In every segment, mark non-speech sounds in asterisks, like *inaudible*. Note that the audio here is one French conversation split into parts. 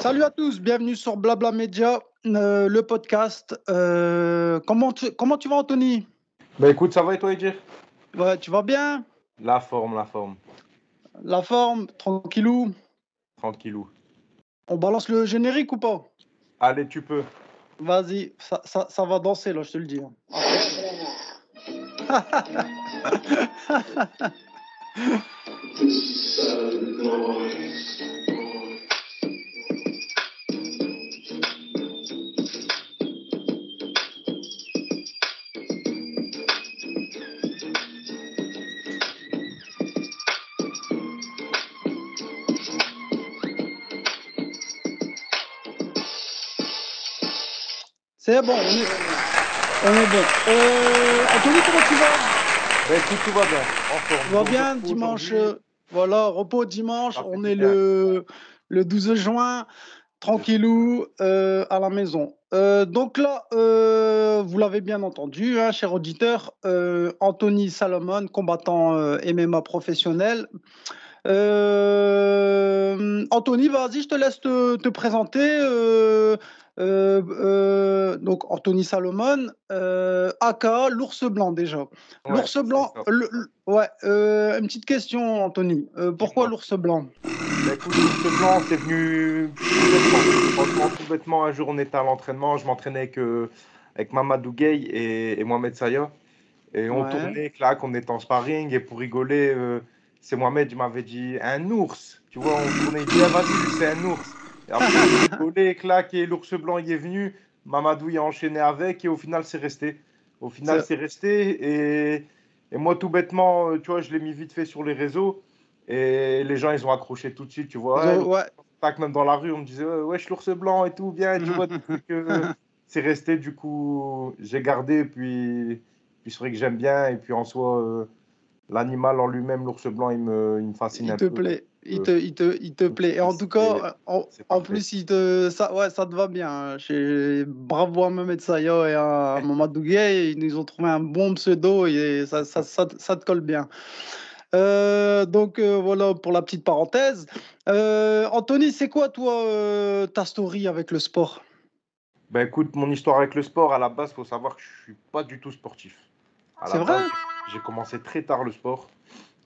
Salut à tous, bienvenue sur Blabla Média, euh, le podcast. Euh, comment, tu, comment tu vas, Anthony? Bah écoute, ça va et toi, Edir? Ouais, tu vas bien? La forme, la forme. La forme, tranquillou? Tranquillou. On balance le générique ou pas? Allez, tu peux. Vas-y, ça, ça, ça va danser là, je te le dis. *laughs* C'est bon, on est, on est bon. Euh, Anthony, comment tu vas? Écoute, tout va bien. Vas Bon bien dimanche euh, Voilà, repos dimanche. Fait On est bien. le, le 12 juin, tranquillou, euh, à la maison. Euh, donc là, euh, vous l'avez bien entendu, hein, cher auditeur, Anthony Salomon, combattant MMA professionnel. Anthony, vas-y, je te laisse te, te présenter. Euh, euh, donc, Anthony Salomon, euh, aka l'ours blanc déjà. Ouais, L'ours blanc, ça. le- le- ouais. euh, une petite question, Anthony. Pourquoi l'ours blanc? Bah écoute, ce blanc, c'est venu. Franchement, tout bêtement, un jour, on était à l'entraînement. Je m'entraînais avec, avec Mamadou Gueye et, et Mohamed Saya. Et on Ouais. tournait, clac, on était en sparring. Et pour rigoler, c'est Mohamed, il m'avait dit un ours. Tu vois, on tournait, il dit, Ah, vas-y, c'est un ours. Et après, rigolait, clac, et l'ours blanc, il est venu. Mamadou, il a enchaîné avec. Et au final, c'est resté. Au final, C'est- resté. Et, et moi, tout bêtement, euh, tu vois, je l'ai mis vite fait sur les réseaux. Et les gens, ils ont accroché tout de suite, tu vois. Ont- ouais. tac, même dans la rue, on me disait, ouais, wesh, l'ours blanc et tout, bien, tu vois. euh, *laughs* c'est resté, du coup, j'ai gardé. Puis, puis c'est vrai que j'aime bien. Et puis en soi, euh, l'animal en lui-même, l'ours blanc, il me, il me fascine Il un te peu. plaît, il Euh, te, il te, il te plaît. Et en tout cas, en, plus, il te, ça, ouais, ça te va bien. Bravo à Mohamed Saya et à *laughs* Mamadou Gueye. Ils nous ont trouvé un bon pseudo et ça, ça, ça, te- ça te colle bien. Euh, donc euh, voilà pour la petite parenthèse. Euh, Anthony, c'est quoi toi ta story avec le sport? Ben écoute, mon histoire avec le sport, à la base, faut savoir que je suis pas du tout sportif. C'est vrai? J'ai commencé très tard le sport.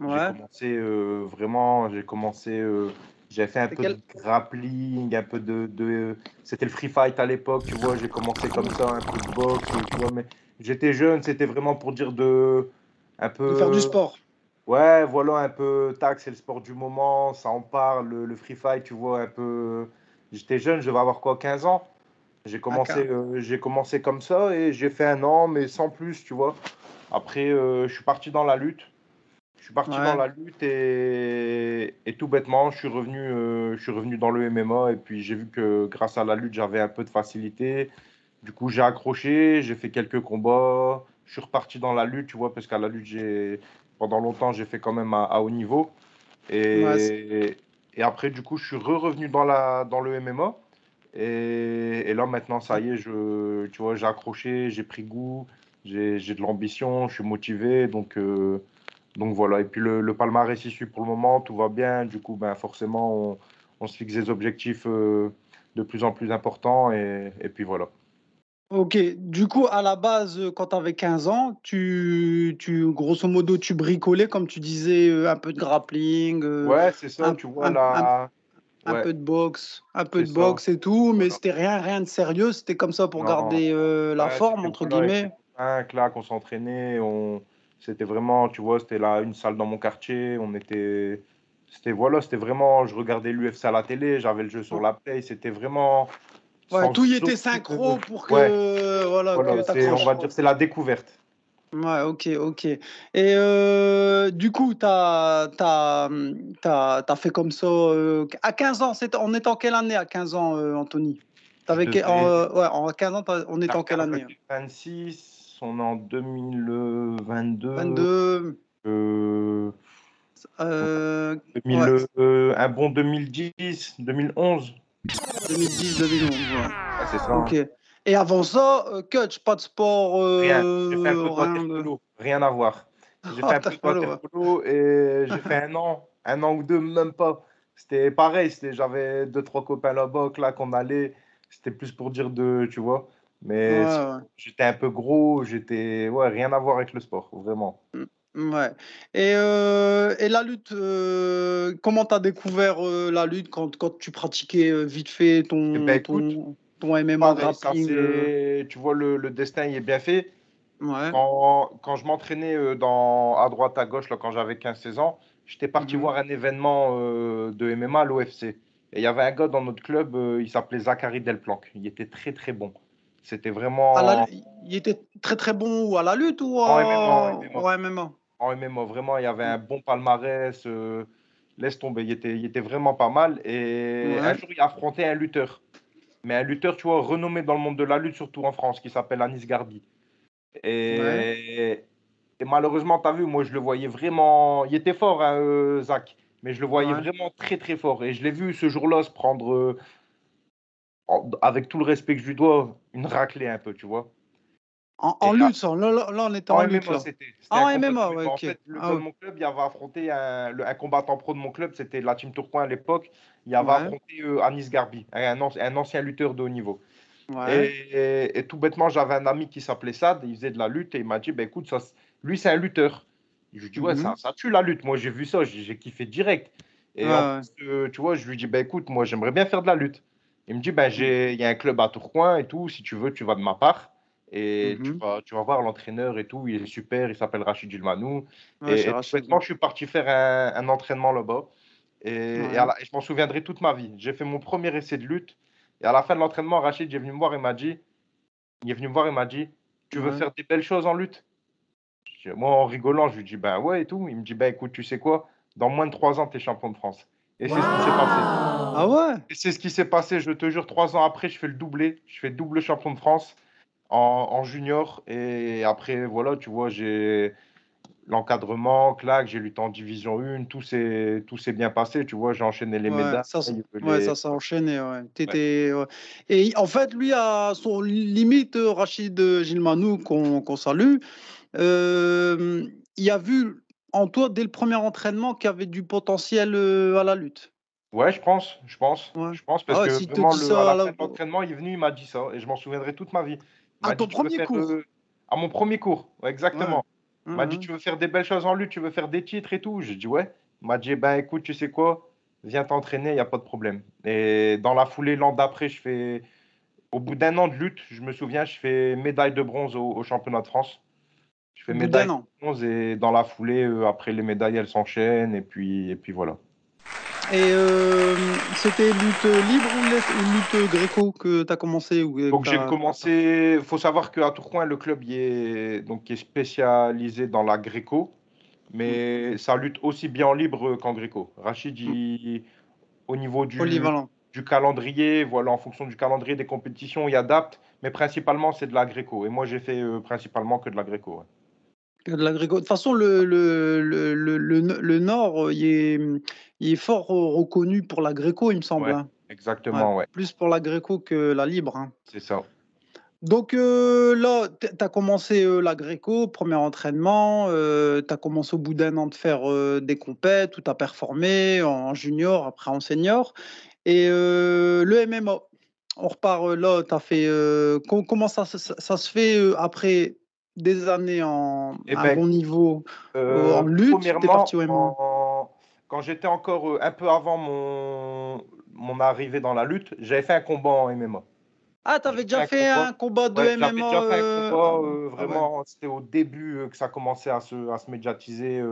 J'ai commencé euh, vraiment, j'ai commencé, euh, j'ai fait un peu quel- de grappling, un peu de, de- c'était le free fight à l'époque, tu vois, j'ai commencé comme ça, un peu de boxe, tu vois, mais j'étais jeune, c'était vraiment pour dire de, un peu, De faire du sport. ouais, voilà, un peu, tac, c'est le sport du moment, ça en parle, le, le free fight, tu vois, un peu, j'étais jeune, je vais avoir quoi, 15 ans, j'ai commencé, D'accord. euh, j'ai commencé comme ça et j'ai fait un an, mais sans plus, tu vois. Après, je suis parti dans la lutte. Je suis parti Ouais. dans la lutte et, et tout bêtement, je suis revenu, euh, je suis revenu dans le MMA et puis j'ai vu que grâce à la lutte, j'avais un peu de facilité. Du coup, j'ai accroché, j'ai fait quelques combats. Je suis reparti dans la lutte, tu vois, parce qu'à la lutte, j'ai pendant longtemps, j'ai fait quand même à, à haut niveau. Et, Ouais, et après, du coup, je suis re-revenu dans la, dans le MMA. Et, et là, maintenant, ça y est, je, tu vois, j'ai accroché, j'ai pris goût, j'ai j'ai de l'ambition, je suis motivé. Donc, euh, donc voilà. Et puis le, le palmarès ici pour le moment, tout va bien. Du coup, ben, forcément, on, on se fixe des objectifs euh, de plus en plus importants. Et, et puis voilà. Ok, du coup, à la base, quand tu avais 15 ans, tu, tu, grosso modo, tu bricolais, comme tu disais, euh, un peu de grappling, euh, Ouais, c'est ça, un, tu vois, un- là. un Ouais, peu de boxe, un peu de ça. boxe et tout, mais c'était rien, rien de sérieux, c'était comme ça pour Non, garder euh, la ouais, forme, entre guillemets. copains, clac, on s'entraînait, on... c'était vraiment, tu vois, c'était là une salle dans mon quartier, on était, c'était voilà, c'était vraiment, je regardais l'UFC à la télé, j'avais le jeu sur la play, c'était vraiment Ouais, tout y était synchro pour que, Ouais, voilà, voilà, que on va dire, c'est la découverte. Ouais, ok, ok. Et euh, du coup, tu as, fait comme ça. euh, à 15 ans, c'est, on est en quelle année à 15 ans, euh, Anthony? En, euh, ouais, en 15 ans, on est en quelle année? 26, on est en 2022, 22, euh, euh, 2000, ouais, euh, un bon 2010, 2011, 2010, 2011. ouais. Ouais, c'est ça. hein. Ok. Et avant ça, coach, pas de sport, Rien. J'ai fait un peu de rien de- waterpolo, rien à voir. *laughs* J'ai Oh, fait un peu de waterpolo, ouais. et j'ai fait un an, un an ou deux, même pas. C'était pareil, c'était, j'avais deux, trois copains là-bas, là, qu'on allait. C'était plus pour dire de, tu vois. Mais j'étais un peu gros, j'étais. Ouais, rien à voir avec le sport, vraiment. Mmh, ouais. Et, euh, et la lutte, euh, comment tu as découvert euh, la lutte quand, quand tu pratiquais vite fait ton, eh ben, ton, ton MMA grappling Tu vois, le, le, destin il est bien fait. Ouais. Quand, quand je m'entraînais dans, à droite, à gauche, là, quand j'avais 15-16 ans, j'étais parti mmh voir un événement de MMA à l'OFC. Et il y avait un gars dans notre club, il s'appelait Zachary Delplanque. Il était très très bon. C'était vraiment. Il était très très bon à la lutte ou en, en MMA, en MMA. vraiment, il y avait un bon palmarès. Euh, laisse tomber, il était, il était vraiment pas mal. Et un jour, il a affronté un lutteur. Mais un lutteur, tu vois, renommé dans le monde de la lutte, surtout en France, qui s'appelle Anis Garbi. Et, et malheureusement, tu as vu, moi, je le voyais vraiment. Il était fort, hein, euh, Zach. Mais je le voyais vraiment très, très fort. Et je l'ai vu ce jour-là se prendre. Euh, avec tout le respect que je lui dois, une raclée un peu, tu vois. En, lutte, là, là, on était en, lutte. MMA, c'était. Ah, en MMA, ouais, En fait, le, ah, mon club, il avait affronté un, un, combattant pro de mon club, c'était la team Tourcoing à l'époque. Il avait affronté euh, Anis Garbi, un, un, ancien lutteur de haut niveau. Et, et, tout bêtement, j'avais un ami qui s'appelait Sad, il faisait de la lutte et il m'a dit bah, écoute, ça, lui, c'est un lutteur. Je lui dis ouais, ça, mhm. ça, tue la lutte. Moi, j'ai vu ça, j'ai kiffé direct. Et en plus, euh, tu vois, je lui dis bah, écoute, moi, j'aimerais bien faire de la lutte. Il me dit, ben, il y a un club à Tourcoing et tout, si tu veux, tu vas de ma part. Et tu, mhm. vas, tu vas voir l'entraîneur et tout, il est super, il s'appelle Rachid Gilmanou. et, et je suis parti faire un, un entraînement là-bas. Et, je m'en souviendrai toute ma vie. J'ai fait mon premier essai de lutte. Et à la fin de l'entraînement, Rachid est venu me voir et m'a dit, il est venu me voir et m'a dit, tu veux faire des belles choses en lutte? Moi, en rigolant, je lui dis, ben ouais et tout. Il me dit, ben écoute, tu sais quoi, dans moins de trois ans, tu es champion de France. Et c'est ce qui s'est passé. Ah ouais? Et c'est ce qui s'est passé, je te jure, trois ans après, je fais le doublé. Je fais double champion de France en, junior. Et après, voilà, tu vois, j'ai l'encadrement, claque, j'ai lutté en division 1, tout s'est, tout s'est bien passé, tu vois, j'ai enchaîné les médailles. Ça, ouais, ça s'est enchaîné, ouais. Et en fait, lui, a son limite, Rachid Gilmanou, qu'on salue, euh, il a vu en toi dès le premier entraînement qui avait du potentiel euh, à la lutte? Ouais, je pense, je pense, je pense parce ah que vraiment le, à la fin de l'entraînement, il est venu, il m'a dit ça et je m'en souviendrai toute ma vie. À ton premier cours? À mon premier cours, exactement. Il m'a dit tu veux faire des belles choses en lutte, tu veux faire des titres et tout? J'ai dit ouais. Il m'a dit ben écoute, tu sais quoi, viens t'entraîner, il y a pas de problème. Et dans la foulée l'an d'après, je fais au bout d'un an de lutte, je me souviens, je fais médaille de bronze au championnat de France. Je fais médaille et dans la foulée, euh, après les médailles, elles s'enchaînent et puis, et puis voilà. Et euh, c'était lutte libre ou lutte gréco que tu as commencé ou Donc j'ai commencé, il faut savoir qu'à Tourcoing, le club y est, donc, est spécialisé dans la gréco, mais mm. ça lutte aussi bien en libre qu'en gréco. Rachid, mm. au niveau du, du calendrier, voilà, en fonction du calendrier des compétitions, il adapte, mais principalement c'est de la gréco. Et moi j'ai fait euh, principalement que de la gréco. De toute façon, le, le, le, le, Nord, il est, il est fort reconnu pour la gréco, il me semble. Ouais, hein. exactement, ouais. Plus pour la gréco que la libre. Hein. C'est ça. Donc euh, là, tu as commencé euh, la gréco, premier entraînement, euh, tu as commencé au bout d'un an de faire des compètes, où tu as performé en junior, après en senior. Et le MMA, on repart là, tu as fait. comment ça, ça, se fait après des années en eh à ben, bon niveau euh, en lutte, parti Quand j'étais encore euh, un peu avant mon, mon arrivée dans la lutte, j'avais fait un combat en MMA. Ah, tu avais déjà fait un combat de MMA J'avais déjà fait un euh, combat, ah vraiment, c'était au début que ça commençait à se, à se médiatiser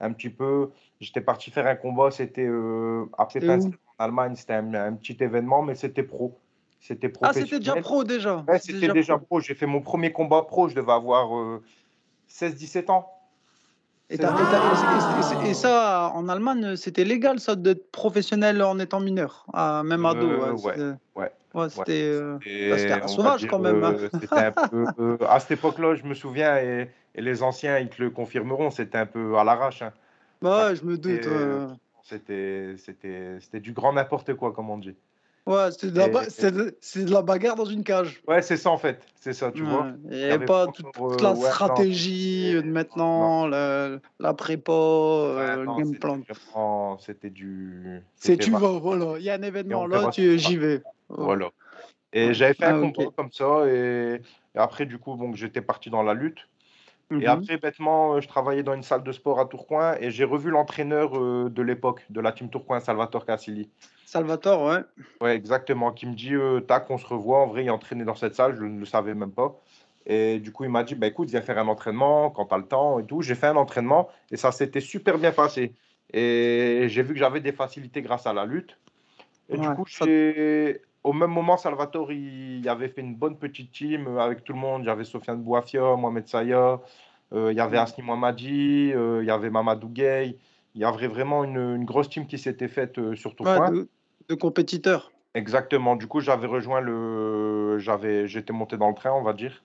un petit peu. J'étais parti faire un combat, c'était à en Allemagne, c'était un, un, petit événement, mais c'était pro. C'était professionnel. Ah, c'était déjà pro déjà Ouais, c'était déjà, pro. J'ai fait mon premier combat pro, je devais avoir 16-17 euh, ans. Et, et, ça, en Allemagne, c'était légal, ça, d'être professionnel en étant mineur, ah, même ado. Euh, ouais, ouais, ouais. c'était bah, sauvage quand même. Hein. un peu, à cette époque-là, je me souviens, et, les anciens, ils te le confirmeront, c'était un peu à l'arrache. Hein. Bah, je me doute. C'était du grand n'importe quoi, comme on dit. Ouais, c'est de, la ba- de- la bagarre dans une cage. Ouais, c'est ça en fait, c'est ça, tu vois. Ouais. Il y Et pas toute, euh, la ouais, stratégie c'était- de maintenant, la, la prépa, Ouais, euh, le non, game plan. vraiment, c'était du, C'est tu vas, voilà. Il y a un événement là, tu, j'y vais. Voilà. Et j'avais fait un Ah, ok. combat comme ça, et, et après, du coup, bon, j'étais parti dans la lutte. Et Mhm. après, bêtement, euh, je travaillais dans une salle de sport à Tourcoing, et j'ai revu l'entraîneur euh, de l'époque, de la team Tourcoing, Salvatore Casilli. Salvatore, ouais. Ouais, exactement, qui me dit, euh, tac, on se revoit, en vrai, il entraîné dans cette salle, je ne le savais même pas. Et du coup, il m'a dit, bah, écoute, viens faire un entraînement quand tu as le temps et tout. J'ai fait un entraînement, et ça s'était super bien passé. Et j'ai vu que j'avais des facilités grâce à la lutte. Et du coup, ça- j'ai- au même moment, Salvatore, il avait fait une bonne petite team euh, avec tout le monde. J'avais Sofiane Bouafia, Mohamed Saya, euh, il y avait Asni Mohamadi, euh, il y avait Mamadou Gueye. Il y avait vraiment une, une grosse team qui s'était faite euh, sur ouais, Tourcoing. de, de compétiteurs. Exactement. Du coup, j'avais rejoint le. J'avais... J'étais monté dans le train, on va dire.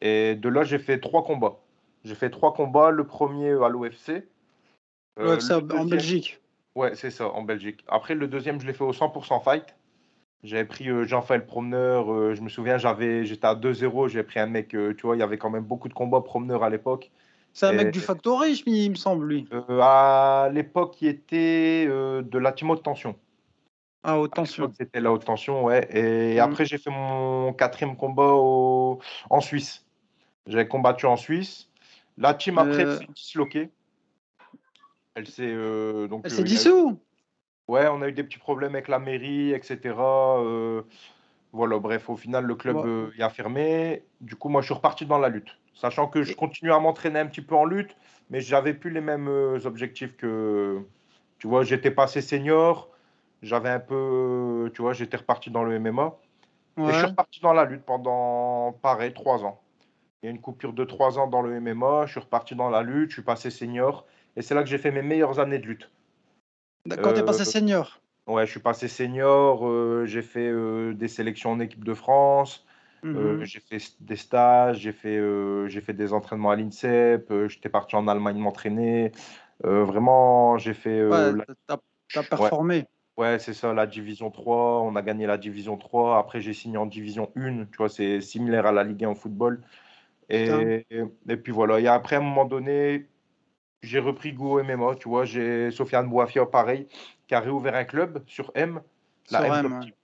Et de là, j'ai fait trois combats. J'ai fait trois combats. Le premier à l'OFC. Ouais, ça, en Belgique. Ouais, c'est ça, en Belgique. Après, le deuxième, je l'ai fait au 100% fight. J'avais pris euh, Jean-Fabien Promeneur. euh, je me souviens, j'avais, j'étais à 2-0. J'ai pris un mec, euh, tu vois, il y avait quand même beaucoup de combats Promeneur à l'époque. C'est un Et- mec du Factory, je- il me semble, lui. Euh, à l'époque, il était euh, de la team haute tension. Ah, haute tension. C'était la haute tension, ouais. Et Mhm. après, j'ai fait mon quatrième combat au... en Suisse. J'ai combattu en Suisse. La team, après, Euh. s'est disloquée. Elle s'est. donc, Elle s'est dissous? Ouais, on a eu des petits problèmes avec la mairie, etc. euh, voilà, bref, au final, le club Ouais. euh, y a fermé. Du coup, moi, je suis reparti dans la lutte. Sachant que je continue à m'entraîner un petit peu en lutte, mais j'avais plus les mêmes euh, objectifs que. Tu vois, j'étais passé senior, j'avais un peu. Tu vois, j'étais reparti dans le MMA. Et je suis reparti dans la lutte pendant, pareil, trois ans. Il y a une coupure de trois ans dans le MMA, je suis reparti dans la lutte, je suis passé senior. Et c'est là que j'ai fait mes meilleures années de lutte. Quand t'es passé Euh, senior. Ouais, je suis passé senior, euh, j'ai fait euh, des sélections en équipe de France, euh, Mhm. j'ai fait des stages, j'ai fait, euh, j'ai fait des entraînements à l'INSEP, euh, j'étais parti en Allemagne m'entraîner. Vraiment, j'ai fait Ouais, la- t'as performé. ouais, c'est ça, la division 3. On a gagné la division 3. Après, j'ai signé en division 1. Tu vois, c'est similaire à la Ligue 1 en football. Putain. Et, et puis voilà. Et après, à un moment donné, j'ai repris goût au MMA. Tu vois, j'ai Sofiane Bouafia, pareil, qui a réouvert un club sur M, la Sur M M, ouais.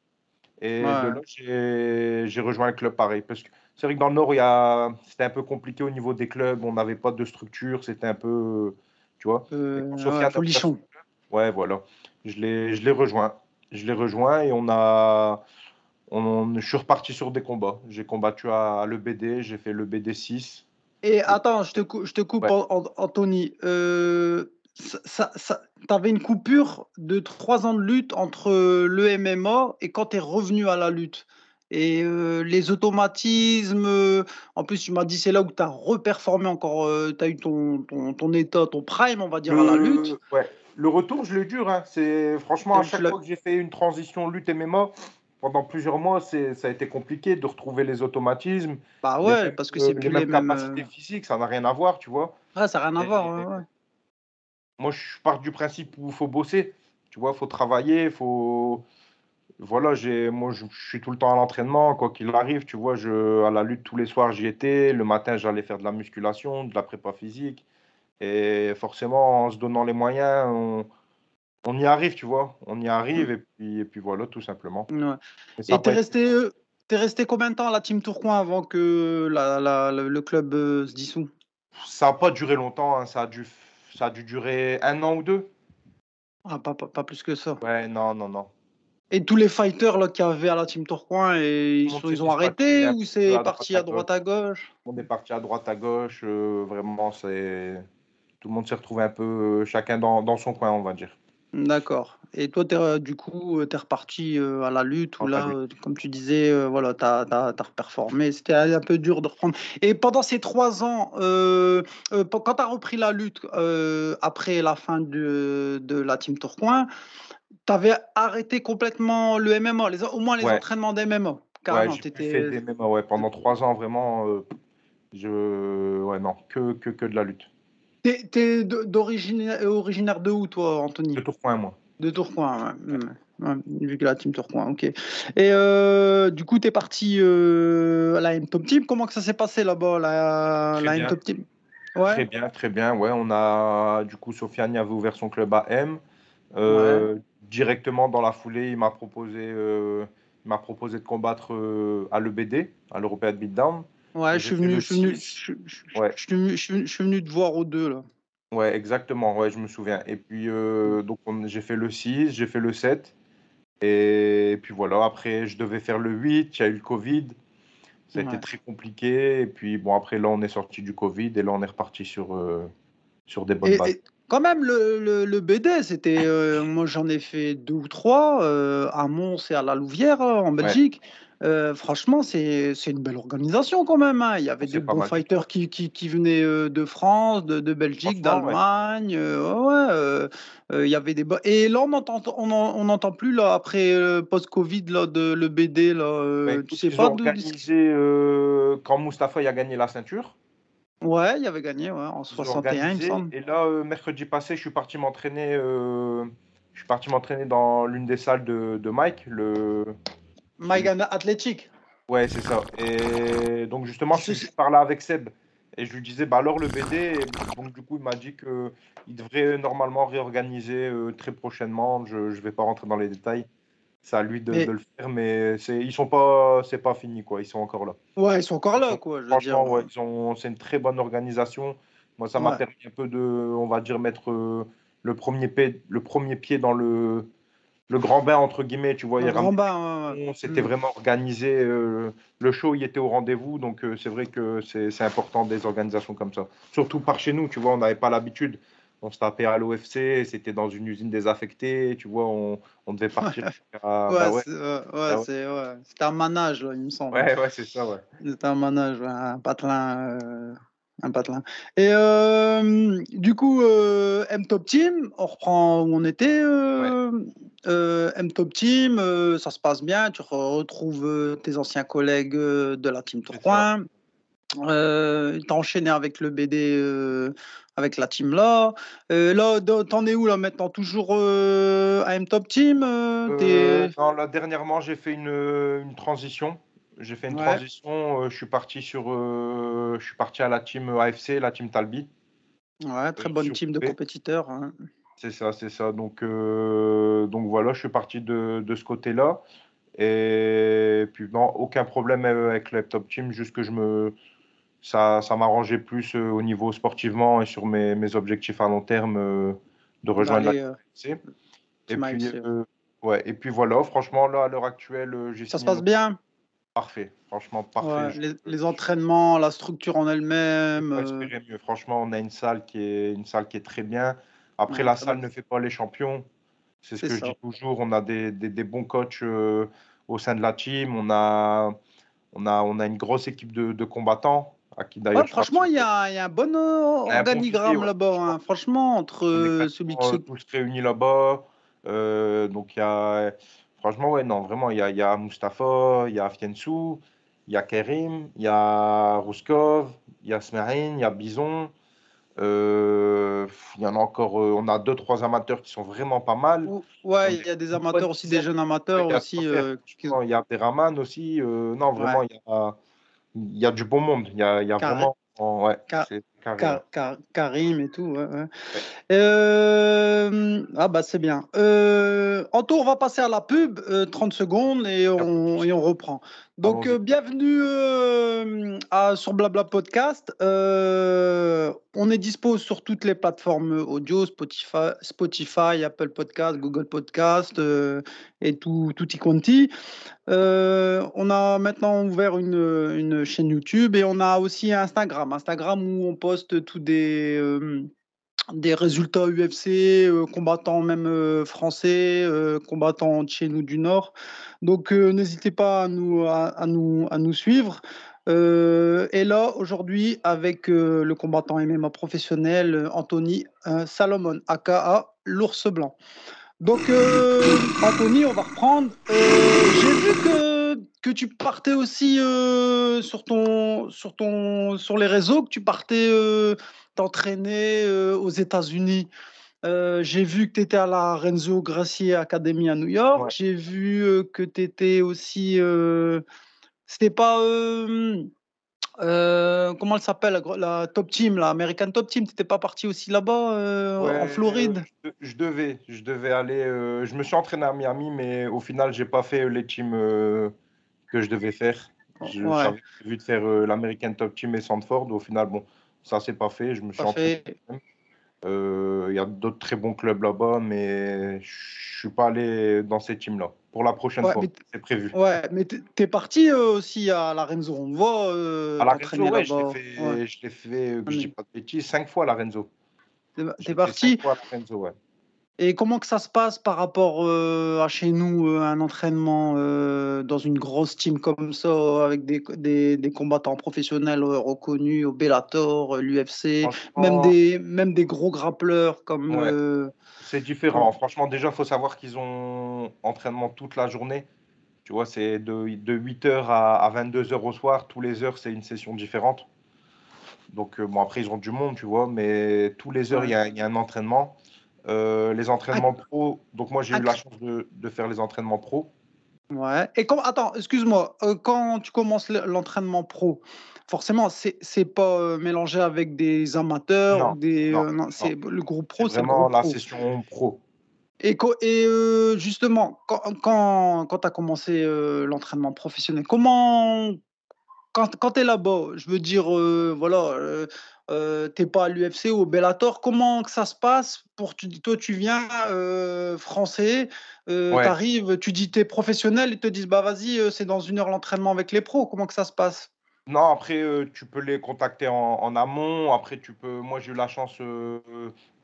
Et Ouais. j'ai rejoint le club pareil. Parce que c'est vrai que dans le Nord, a... c'était un peu compliqué au niveau des clubs. On n'avait pas de structure. C'était un peu. Tu vois. Euh, ouais, Sofiane club, ouais, voilà. Je l'ai je l'ai rejoint. Je l'ai rejoint et on a. On, je suis reparti sur des combats. J'ai combattu à l'EBD, j'ai fait l'EBD 6. Et attends, je te, cou- je te coupe, Ouais. Anthony. Euh, ça, ça, ça- t'avais une coupure de trois ans de lutte entre le MMA et quand tu es revenu à la lutte. Et euh, les automatismes, euh, en plus, tu m'as dit c'est là où tu as reperformé encore, tu as eu ton, ton, ton état, ton prime, on va dire, à la lutte. Le, ouais. le retour, je l'ai dur. Hein. C'est franchement à chaque fois que j'ai fait une transition lutte MMA pendant plusieurs mois, ça a été compliqué de retrouver les automatismes, Bah ouais, parce que euh, c'est plus les mêmes. capacités euh, physiques. Ça n'a rien à voir, tu vois. Ouais, ça n'a rien à Et- voir. ouais, ouais. Moi, je pars du principe où il faut bosser. Tu vois, il faut travailler, il faut. Voilà, moi, je, je suis tout le temps à l'entraînement, quoi qu'il arrive. Tu vois, je, à la lutte tous les soirs, j'y étais. Le matin, j'allais faire de la musculation, de la prépa physique. Et forcément, en se donnant les moyens, on, on y arrive, tu vois. On y arrive, et puis, et puis voilà, tout simplement. Ouais. Et t'es été- resté, euh, t'es resté combien de temps à la Team Tourcoing avant que la, la- le, le club euh, se dissout? Ça n'a pas duré longtemps, hein. Ça a dû, ça a dû durer un an ou deux. ah, pas, pas, pas plus que ça. Ouais, non, non, non. Et tous les fighters qu'il y avait à la Team Tourcoing, et ils, sont- ont arrêté ou c'est parti à à droite à gauche On est parti à droite, à gauche. euh, vraiment, c'est. Tout le monde s'est retrouvé un peu euh, chacun dans, dans son coin, on va dire. D'accord. Et toi, t'es, euh, du coup, tu es reparti euh, à la lutte, où là, euh, comme tu disais, euh, voilà, tu as, performé. C'était un peu dur de reprendre. Et pendant ces trois ans, euh, euh, quand tu as repris la lutte euh, après la fin de, de la Team Tourcoing, tu avais arrêté complètement le MMA, les, au moins les Ouais. entraînements d'MMA. Ouais, des MMA, ouais, pendant trois ans, vraiment. euh, je. Ouais, non, que, que, que de la lutte. T'es, t'es d'origine- originaire de où, toi, Anthony? De Tourcoing, moi. De Tourcoing, ouais. Hmm. vu que la team Tourcoing, ok. Et euh, du coup, tu es parti euh, à la M-Top Team. Comment que ça s'est passé là-bas, la, la M-Top Team? Ouais. Très bien, très bien. Ouais, on a, du coup, Sofiane avait ouvert son club à M. Euh, directement dans la foulée, il m'a proposé, m'a proposé de combattre à l'EBD, à l'European Beatdown. Ouais, je suis, venu, je, suis venu, te voir aux deux là. Ouais, exactement, ouais, je me souviens. Et puis, donc, j'ai fait le 6, j'ai fait le 7. Et puis voilà, après, je devais faire le 8, il y a eu le Covid. Ça a été très compliqué. Et puis, bon, après, là, on est sorti du Covid et là, on est reparti sur, euh, sur des bonnes bases. quand même, le, le, BD, c'était. Euh, moi, j'en ai fait deux ou trois euh, à Mons et à la Louvière, en Belgique. Euh, franchement, c'est une belle organisation quand même. Hein. Il y avait des bons fighters qui, qui, qui, venaient euh, de France, de, de Belgique, d'Allemagne. Euh, ouais, il y avait des et là on n'entend on, on entend plus là après post-Covid là de le BD là. tu sais pas organisé quand Mustapha a gagné la ceinture. Ouais, il avait gagné ouais, en 61 il me semble. Et là mercredi passé, je suis parti m'entraîner. je suis parti m'entraîner dans l'une des salles de, de Mike, le Maïgana Athletic. Ouais, c'est ça. Et donc, justement, je parlais avec Seb. Et je lui disais, bah alors le BD, donc du coup, il m'a dit qu'il devrait normalement réorganiser euh, très prochainement. Je ne vais pas rentrer dans les détails. C'est à lui de, le faire, mais ils sont pas, c'est pas fini, quoi. Ils sont encore là. Ouais, ils sont encore là, quoi. franchement, ouais, c'est une très bonne organisation. Moi, ça m'a permis un peu de, on va dire, mettre euh, le, premier pied, le premier pied dans le, le grand bain entre guillemets, tu vois. Le grand bain. C'était mm. vraiment organisé. Euh, le show, il était au rendez-vous, donc euh, c'est vrai que c'est important des organisations comme ça. Surtout par chez nous, tu vois, on n'avait pas l'habitude. On se tapait à l'OFC, c'était dans une usine désaffectée, tu vois, on, on devait partir. *laughs* *laughs* ouais, bah ouais. c'était un manage, il me semble. Ouais, ouais, c'est ça, ouais. C'était un manage, un patelin. Euh, un patelin. Et euh, du coup, euh, M-Top Team, on reprend où on était. Euh, M-Top Team, ça se passe bien. Tu retrouves tes anciens collègues de la Team Tourcoing. tu as enchaîné avec le BD, avec la team là. là, t'en es où là maintenant Toujours à M-Top Team Non, là, dernièrement, j'ai fait une, une transition. J'ai fait une transition. Euh, je suis parti sur, euh, je suis parti à la team AFC, la team Talbi. Ouais, très bonne team de compétiteurs. Hein. C'est ça, c'est ça. Donc, euh, donc voilà, je suis parti de, de ce côté-là. Et puis non, aucun problème avec le top team, juste que je me, ça, ça m'arrangeait plus au niveau sportivement et sur mes, mes objectifs à long terme de rejoindre la AFC. Et puis, ouais, et puis voilà, franchement, là, à l'heure actuelle, j'ai Ça se passe bien Parfait, franchement parfait. les, entraînements, la structure en elle-même. Euh. mieux. Franchement, on a une salle qui est une salle qui est très bien. Après, la salle ne fait pas les champions. C'est ce que je dis toujours. On a des, des, bons coachs euh, au sein de la team. On a, on a, on a une grosse équipe de, de combattants. À qui, franchement, il y, a, y a un bon organigramme là-bas. Hein. Franchement, entre celui qui se. tous réunis là-bas. Euh, donc, il y a Franchement, ouais, non, vraiment, il y a, y a Mustafa, il y a Fiensou, il y a Kerim, il y a Ruskov, il y a Smerin, il y a Bison. Euh, il y en a encore, euh, on a deux, trois amateurs qui sont vraiment pas mal. Ouais, il y a des amateurs aussi, des jeunes amateurs aussi. Euh, il y a des Raman aussi. non, vraiment, il, y a, il y a du bon monde. Il y a, il y a vraiment. Ouais, Karim et tout. Euh, ah bah c'est bien. Euh, Anto, on va passer à la pub, 30 euh, secondes et on, et on reprend. Donc bienvenue à, sur Blabla Podcast. on est dispo sur toutes les plateformes audio, Spotify, Spotify Apple Podcast, Google Podcast et tout, tout y quanti. on a maintenant ouvert une, une, chaîne YouTube et on a aussi Instagram. Instagram où on tous des des résultats UFC, euh, combattants même euh, français, euh, combattants de chez nous du Nord. Donc n'hésitez pas à nous, à, nous, à nous suivre. et là, aujourd'hui, avec le combattant MMA professionnel Anthony Salomon, aka l'ours blanc. Donc, Anthony, on va reprendre. J'ai vu que, que tu partais aussi sur, ton, sur, ton, sur les réseaux, que tu partais t'entraîner aux États-Unis. Euh, j'ai vu que tu étais à la Renzo Gracie Academy à New York. J'ai vu euh, que tu étais aussi. Euh, c'était pas. comment elle s'appelle la, Top Team, la American Top Team? Tu n'étais pas parti aussi là-bas en Floride? je, devais, je devais aller. je me suis entraîné à Miami, mais au final, j'ai pas fait les teams que je devais faire. J'avais prévu de faire l'American Top Team et Sandford. Au final, bon, ça s'est pas fait. Je me suis entraîné. Euh, il y a d'autres très bons clubs là-bas, mais je suis pas allé dans ces teams-là. Pour la prochaine fois, c'est prévu. Ouais, mais tu es parti euh, aussi à la Renzo. On voit euh, à la Renzo, ouais, je l'ai fait, je l'ai fait je dis pas de bêtises, cinq fois à la Renzo. T'es parti cinq fois à la Renzo, ouais. Et comment que ça se passe par rapport euh, à chez nous, euh, un entraînement euh, dans une grosse team comme ça, avec des, des, des combattants professionnels reconnus au Bellator, l'UFC, même des, même des gros grappleurs comme. C'est différent. Franchement, déjà, il faut savoir qu'ils ont entraînement toute la journée. Tu vois, c'est de, de 8h à, à 22h au soir. Tous les heures, c'est une session différente. Donc, bon, après, ils ont du monde, tu vois, mais tous les heures, il y, a, y a un entraînement. Euh, les entraînements pro, donc moi j'ai eu la chance de, de, faire les entraînements pro. Ouais. Et quand, attends, excuse-moi, euh, quand tu commences l'entraînement pro, forcément, c'est pas euh, mélangé avec des amateurs, non, des, non, c'est le groupe pro, c'est vraiment la session pro. Et, et justement, quand, quand, quand tu as commencé l'entraînement professionnel, comment, quand, quand tu es là-bas, je veux dire, voilà, euh, t'es pas à l'UFC ou au Bellator. Comment que ça se passe pour toi tu viens euh, français, euh, tu arrives, tu dis t'es professionnel, ils te disent bah vas-y c'est dans une heure l'entraînement avec les pros. Comment que ça se passe? Non après tu peux les contacter en, amont. Après tu peux, moi j'ai eu la chance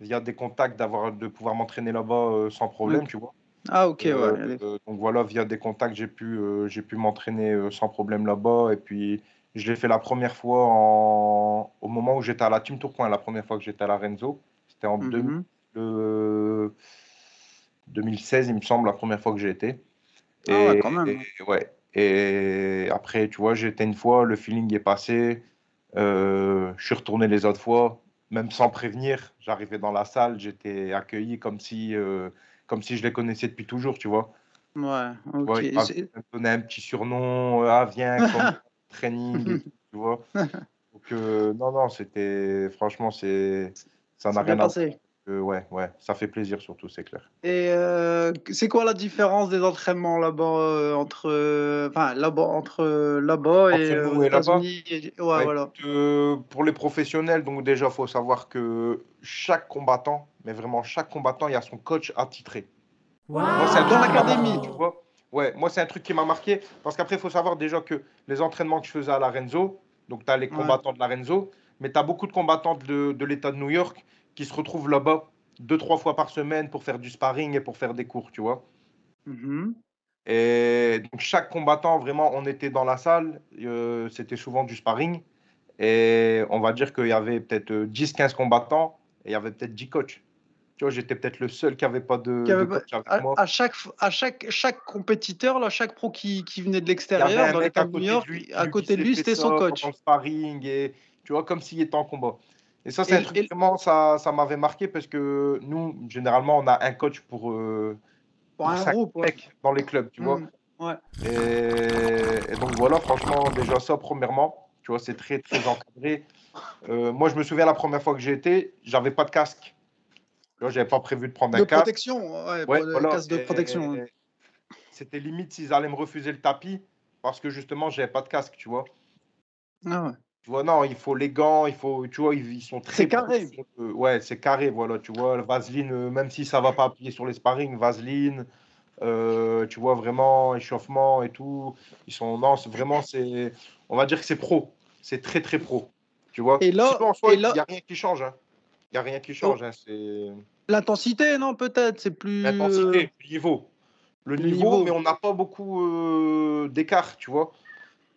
via des contacts d'avoir de pouvoir m'entraîner là-bas sans problème, tu vois. Ah ok ouais. donc voilà via des contacts j'ai pu j'ai pu m'entraîner sans problème là-bas et puis je l'ai fait la première fois en... au moment où j'étais à la Team Tourcoing, la première fois que j'étais à la Renzo. C'était en 2016, il me semble, la première fois que j'ai été. Et, ah ouais, quand même. Et, ouais. et après, tu vois, été une fois, le feeling est passé. Euh, je suis retourné les autres fois, même sans prévenir. J'arrivais dans la salle, j'étais accueilli comme si, euh, comme si je les connaissais depuis toujours, tu vois. Ouais, ok. ils m'ont donné un petit surnom, ah viens, *laughs* training, *laughs* tu vois. Donc, euh, non, non, c'était. Franchement, c'est. Ça n'a rien à voir. Euh, ouais, ouais, ça fait plaisir surtout, c'est clair. Et euh, c'est quoi la différence des entraînements là-bas entre, enfin, là-bas entre là-bas et, et là-bas? Ouais, voilà. pour les professionnels, donc déjà, faut savoir que chaque combattant, mais vraiment chaque combattant, il y a son coach attitré. Wow. Dans l'académie, tu vois. Ouais, moi, c'est un truc qui m'a marqué. Parce qu'après, il faut savoir déjà que les entraînements que je faisais à la Renzo, donc tu as les combattants de la Renzo, mais tu as beaucoup de combattants de, de l'État de New York qui se retrouvent là-bas deux, trois fois par semaine pour faire du sparring et pour faire des cours, tu vois. Mm-hmm. Et donc, chaque combattant, vraiment, on était dans la salle, euh, c'était souvent du sparring. Et on va dire qu'il y avait peut-être 10-15 combattants et il y avait peut-être 10 coachs. Tu vois, j'étais peut-être le seul qui n'avait pas de, coach avec à, moi. À chaque, à chaque, chaque compétiteur, là, chaque pro qui, qui venait de l'extérieur, dans l'État de New York, à côté de lui, c'était son coach. En sparring, et, tu vois, comme s'il était en combat. Et ça, c'est vraiment, ça, ça m'avait marqué parce que nous, généralement, on a un coach pour, euh, pour, un groupe, dans les clubs, tu vois. Ouais. Et, et, donc voilà, franchement, déjà ça, premièrement, tu vois, c'est très, très encadré. Euh, moi, je me souviens la première fois que j'ai été, j'avais pas de casque. Je j'avais pas prévu de prendre un de Protection, ouais, voilà. casque de protection. C'était limite s'ils allaient me refuser le tapis parce que justement, j'avais pas de casque, tu vois. Ah ouais. Tu vois, non, il faut les gants, il faut, tu vois, ils, sont très. C'est carré. ouais, c'est carré, voilà, tu vois. Vaseline, euh, même si ça va pas appuyer sur les sparring, Vaseline, euh, tu vois, vraiment, échauffement et tout. Ils sont, non, vraiment, c'est, on va dire que c'est pro. C'est très, très pro. Tu vois. Et là, il n'y a rien qui change. Hein. Il n'y a rien qui change. Oh. Hein, c'est... L'intensité, non, peut-être, c'est plus. L'intensité, le niveau. Le, niveau, mais on n'a pas beaucoup euh, d'écart, tu vois.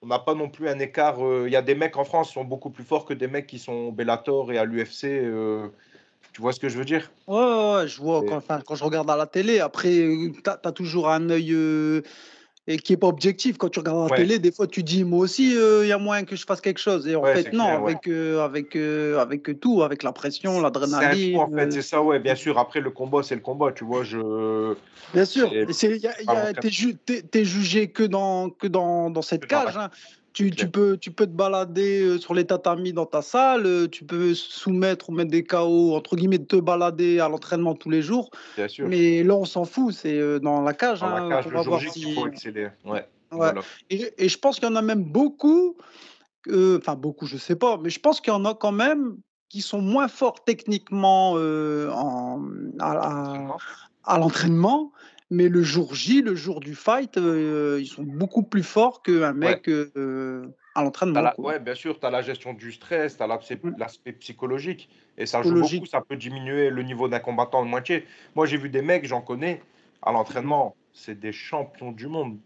On n'a pas non plus un écart. Euh, il y a des mecs en France qui sont beaucoup plus forts que des mecs qui sont au Bellator et à l'UFC. Euh, tu vois ce que je veux dire? Ouais, je vois. Quand, quand, je regarde à la télé, après, tu as, toujours un œil et qui est pas objectif. Quand tu regardes la télé, des fois tu dis moi aussi il y a moyen que je fasse quelque chose. Et en fait non, avec avec avec tout, avec la pression, l'adrénaline. En fait, c'est ça, ouais. Bien sûr. Après le combat, c'est le combat, tu vois. Je. Bien sûr. T'es jugé que dans que dans, dans cette cage. Hein. Tu, tu, peux, tu peux te balader sur les tatamis dans ta salle, tu peux soumettre ou mettre des KO, entre guillemets, te balader à l'entraînement tous les jours. Bien sûr. Mais là, on s'en fout, c'est dans la cage. Dans hein, la cage, le jour si... faut exceller. Ouais. ouais. Et, et, je pense qu'il y en a même beaucoup, enfin beaucoup, je sais pas, mais je pense qu'il y en a quand même qui sont moins forts techniquement euh, en, à, à l'entraînement, mais le jour J, le jour du fight, euh, ils sont beaucoup plus forts qu'un mec euh, à l'entraînement. Oui, bien sûr, tu as la gestion du stress, tu as mmh. l'aspect psychologique. Et ça joue beaucoup, ça peut diminuer le niveau d'un combattant de moitié. Moi, j'ai vu des mecs, j'en connais, à l'entraînement, c'est des champions du monde.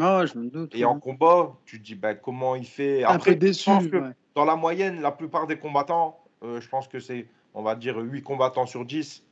Ah, je me doute. Et en combat, tu te dis bah, comment il fait? Après, déçu. Dans la moyenne, la plupart des combattants, euh, je pense que c'est, on va dire, 8 combattants sur 10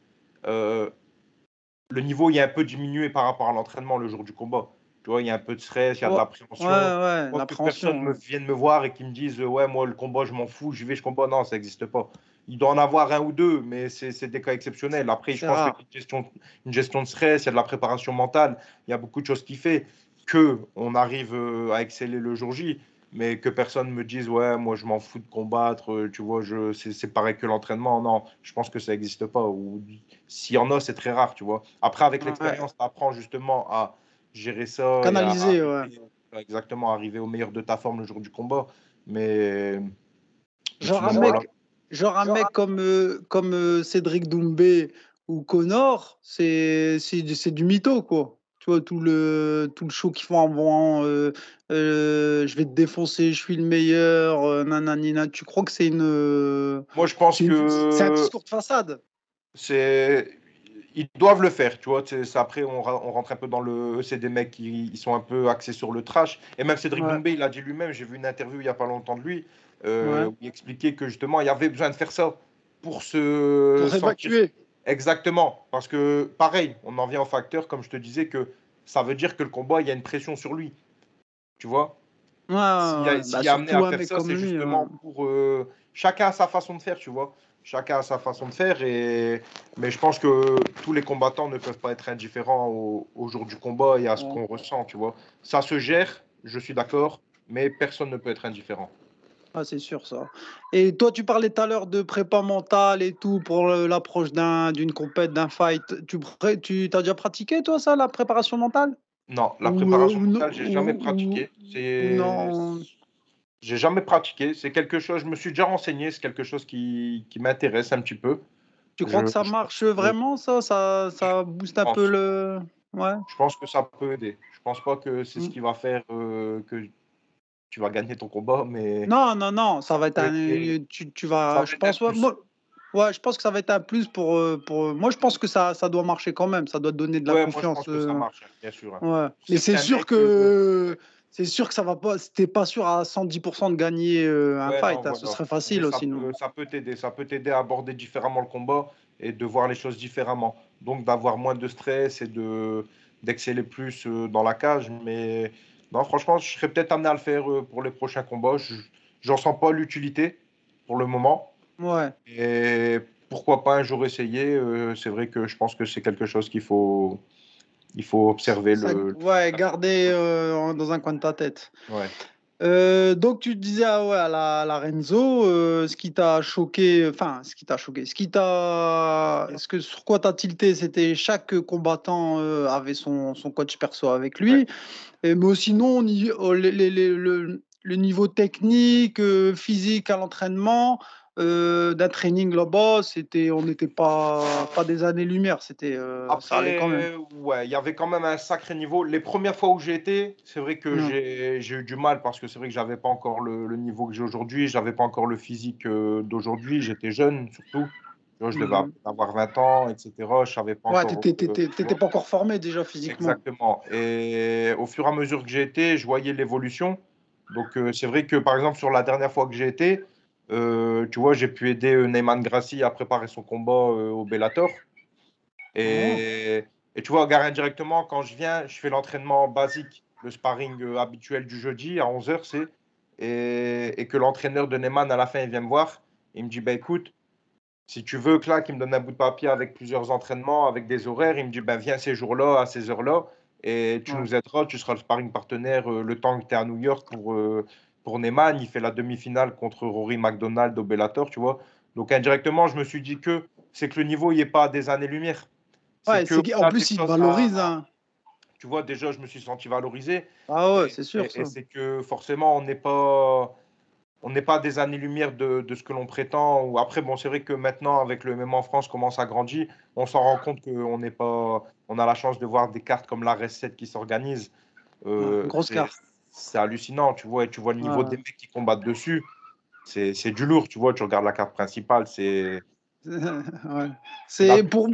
le niveau il est un peu diminué par rapport à l'entraînement le jour du combat. Tu vois, il y a un peu de stress, il y a de l'appréhension. Ouais, ouais, que personne me vienne me voir et qui me dise ouais moi le combat je m'en fous, je vais je combat non ça n'existe pas. Il doit en avoir un ou deux, mais c'est des cas exceptionnels. Après, je pense qu'il y a une gestion, une gestion de stress, il y a de la préparation mentale, il y a beaucoup de choses qui fait que on arrive euh, à exceller le jour J mais que personne me dise ouais moi je m'en fous de combattre euh, tu vois je c'est pareil que l'entraînement. Non je pense que ça n'existe pas. Ou s'il y en a c'est très rare tu vois. Après avec l'expérience tu apprends justement à gérer ça canaliser ouais. exactement arriver au meilleur de ta forme le jour du combat. Mais genre un mec genre un mec comme euh, comme euh, Cédric Doumbé ou Connor c'est c'est du mytho quoi tu vois, tout le, tout le show qu'ils font avant, euh, euh, je vais te défoncer, je suis le meilleur, euh, nananina. Tu crois que c'est une. Moi, je pense que. C'est un discours de façade. C'est. Ils doivent le faire, tu vois. Après, on, on, rentre un peu dans le. C'est des mecs qui ils sont un peu axés sur le trash. Et même Cédric ouais. il a dit lui-même, j'ai vu une interview il n'y a pas longtemps de lui, où il expliquait que justement, il y avait besoin de faire ça pour se. Pour évacuer. Exactement. Parce que, pareil, on en vient au facteur, comme je te disais, que ça veut dire que le combat, il y a une pression sur lui. Tu vois? Ouais, S'il y a, amené à faire ça, c'est justement pour. Euh, chacun a sa façon de faire, tu vois. Chacun a sa façon de faire. Et... Mais je pense que tous les combattants ne peuvent pas être indifférents au, jour du combat et à ce qu'on ressent, tu vois. Ça se gère, je suis d'accord, mais personne ne peut être indifférent. Ah, c'est sûr ça. Et toi, tu parlais tout à l'heure de prépa mentale et tout pour l'approche d'un, d'une compète, d'un fight. Tu, tu as déjà pratiqué, toi, ça, la préparation mentale? Non, la préparation mentale, j'ai jamais pratiqué. C'est... Non. J'ai jamais pratiqué. C'est quelque chose, je me suis déjà renseigné, c'est quelque chose qui, qui m'intéresse un petit peu. Tu crois que ça marche vraiment, ça? Ça, ça booste un peu le. Ouais. Je pense que ça peut aider. Je pense pas que c'est ce mmh. qui va faire euh, que tu vas gagner ton combat, mais. Non, non, non, ça va être un. Tu, tu vas. Je pense, ouais, moi, ouais, je pense que ça va être un plus pour. Euh, pour moi, je pense que ça, ça doit marcher quand même. Ça doit donner de la ouais, confiance. Moi, je pense que ça euh, marche, bien sûr. Ouais. Mais c'est sûr que. C'est sûr que ça va pas. C'était pas sûr à 110% de gagner euh, un fight. Hein, ce serait facile aussi. ça peut t'aider. Ça peut t'aider à aborder différemment le combat et de voir les choses différemment. Donc d'avoir moins de stress et de d'exceller plus dans la cage. Mais non, franchement, je serais peut-être amené à le faire euh, pour les prochains combats. J'en sens pas l'utilité pour le moment. Ouais. Et pourquoi pas un jour essayer euh, C'est vrai que je pense que c'est quelque chose qu'il faut, il faut observer. le, ouais, garder euh, dans un coin de ta tête. Ouais. Donc tu disais ah ouais, à, la, Renzo, ce qui t'a choqué, enfin ce qui t'a choqué, ce qui t'a, ce que sur quoi t'as tilté, c'était chaque combattant avait son, son, coach perso avec lui. Et, mais sinon, oh, le, niveau technique, euh, physique à l'entraînement, euh, d'un training là-bas, c'était, on n'était pas, pas des années-lumière. C'était, euh, ça allait quand même. Ouais, il y avait quand même un sacré niveau. Les premières fois où j'ai été, c'est vrai que mmh. j'ai, eu du mal parce que c'est vrai que j'avais pas encore le, niveau que j'ai aujourd'hui, j'avais pas encore le physique d'aujourd'hui, j'étais jeune surtout je devais mmh avoir 20 ans, etc. Je savais pas ouais, tu n'étais pas encore formé déjà physiquement. Exactement. Et au fur et à mesure que j'ai été, je voyais l'évolution. Donc, euh, c'est vrai que, par exemple, sur la dernière fois que j'ai été, euh, tu vois, j'ai pu aider euh, Neyman Grassi à préparer son combat au Bellator. Et Et tu vois, regarde, indirectement, quand je viens, je fais l'entraînement basique, le sparring euh, habituel du jeudi à 11h, c'est. Et, et que l'entraîneur de Neyman, à la fin, il vient me voir. Il me dit bah, écoute, si tu veux, là, il me donne un bout de papier avec plusieurs entraînements, avec des horaires. Il me dit ben, viens ces jours-là, à ces heures-là, et tu nous aideras. Tu seras le sparring partenaire euh, le temps que tu es à New York pour, euh, pour Neyman. Il fait la demi-finale contre Rory McDonald au Bellator, tu vois. Donc, indirectement, je me suis dit que c'est que le niveau, il n'est pas à des années-lumière. Ouais, que, en plus, il valorise. Hein. Tu vois, déjà, je me suis senti valorisé. Ah ouais, c'est sûr. Et, c'est que forcément, on n'est pas on n'est pas des années-lumière de, de, ce que l'on prétend. Ou après, bon, c'est vrai que maintenant, avec le MMA en France commence à grandir, on s'en rend compte qu'on n'est pas. On a la chance de voir des cartes comme la 7 qui s'organisent. Euh, grosse carte. C'est hallucinant, tu vois, et tu vois le niveau des mecs qui combattent dessus. C'est du lourd, tu vois, tu regardes la carte principale, c'est *laughs* C'est pour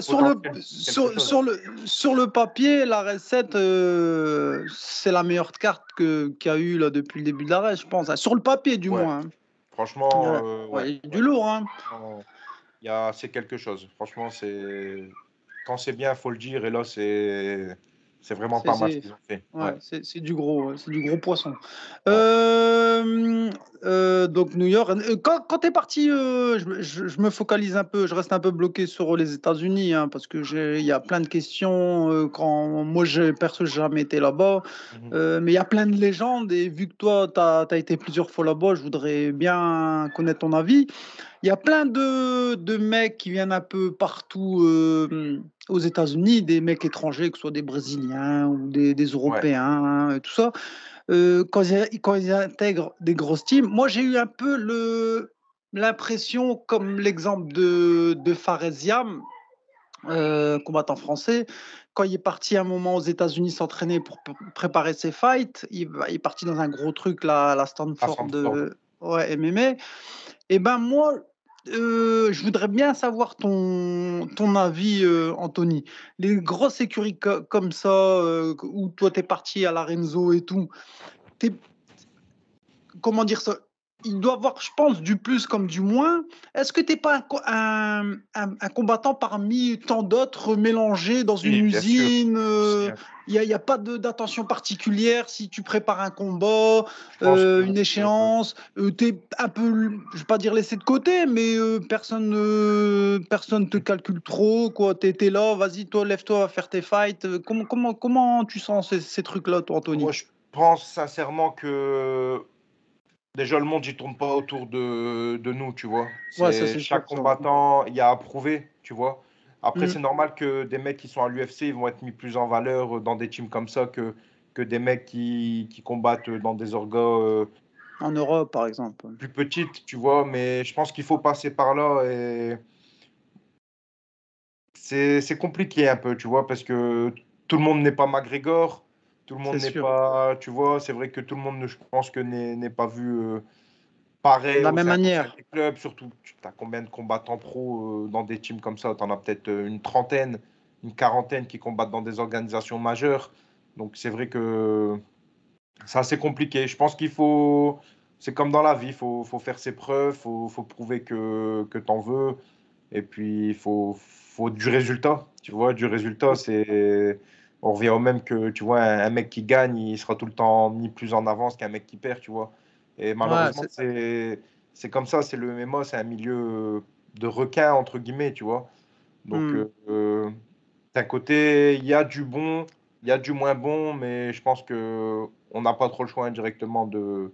sur le sur, sur, le sur le papier la recette euh, c'est la meilleure carte qu'il y a eu là depuis le début de l'arrêt je pense sur le papier du moins. Hein. Franchement euh, du lourd hein. C'est quelque chose. Franchement c'est quand c'est bien faut le dire et là c'est c'est vraiment pas mal ce qu'ils ont fait. Ouais, c'est du gros, c'est du gros poisson. Euh, euh, donc New York. Euh, quand, quand tu es parti, je, je, me focalise un peu, je reste un peu bloqué sur les États-Unis hein, parce que il y a plein de questions. quand moi, je perso, jamais été là-bas, mmh mais il y a plein de légendes et vu que toi, tu as, as, été plusieurs fois là-bas, je voudrais bien connaître ton avis. Il y a plein de, de, mecs qui viennent un peu partout euh, aux États-Unis, des mecs étrangers, que ce soit des Brésiliens ou des, des Européens, tout ça. Euh, quand, ils, quand, ils, intègrent des grosses teams, moi j'ai eu un peu le, l'impression, comme l'exemple de, de Faresiam, euh, combattant français, quand il est parti un moment aux États-Unis s'entraîner pour préparer ses fights, il, il, est parti dans un gros truc, là, la Stanford, de ouais, MMA. Et ben moi, euh, je voudrais bien savoir ton, ton avis, euh, Anthony. Les grosses écuries comme ça, euh, où toi tu es parti à la Renzo et tout, comment dire ça il doit avoir, je pense, du plus comme du moins. Est-ce que tu n'es pas un, un, combattant parmi tant d'autres mélangés dans une usine Il n'y a, a, pas d'attention particulière si tu prépares un combat, euh, une échéance. Euh, tu es un peu, je ne vais pas dire laissé de côté, mais euh, personne ne personne te calcule trop. Tu es, là, vas-y, toi, lève-toi, va faire tes fights. Comment, comment, comment tu sens ces, ces trucs-là, toi, Anthony? Moi, je pense sincèrement que Déjà, le monde, il tourne pas autour de, de nous, tu vois. chaque combattant, il y a à prouver, tu vois. Après, mm. c'est normal que des mecs qui sont à l'UFC, vont être mis plus en valeur dans des teams comme ça que, que des mecs qui, qui combattent dans des orgas. Euh, en Europe, par exemple. Plus petites, tu vois. Mais je pense qu'il faut passer par là et. C'est compliqué un peu, tu vois, parce que tout le monde n'est pas McGregor. Tout le monde n'est pas, tu vois, c'est vrai que tout le monde, je pense que n'est pas vu euh, pareil. De la même manière. Clubs, surtout, tu as combien de combattants pro euh, dans des teams comme ça? Tu en as peut-être euh, une trentaine, une quarantaine qui combattent dans des organisations majeures. Donc c'est vrai que c'est assez compliqué. Je pense qu'il faut, c'est comme dans la vie, il faut, faut, faire ses preuves, il faut, faut, prouver que, que tu en veux. Et puis il faut, faut du résultat. Tu vois, du résultat, c'est on revient au même que, tu vois, un, mec qui gagne, il sera tout le temps mis plus en avance qu'un mec qui perd, tu vois? Et malheureusement, c'est comme ça, c'est le MMA, c'est un milieu de requin, entre guillemets, tu vois. Donc, hmm. euh, d'un côté, il y a du bon, il y a du moins bon, mais je pense que on n'a pas trop le choix indirectement de,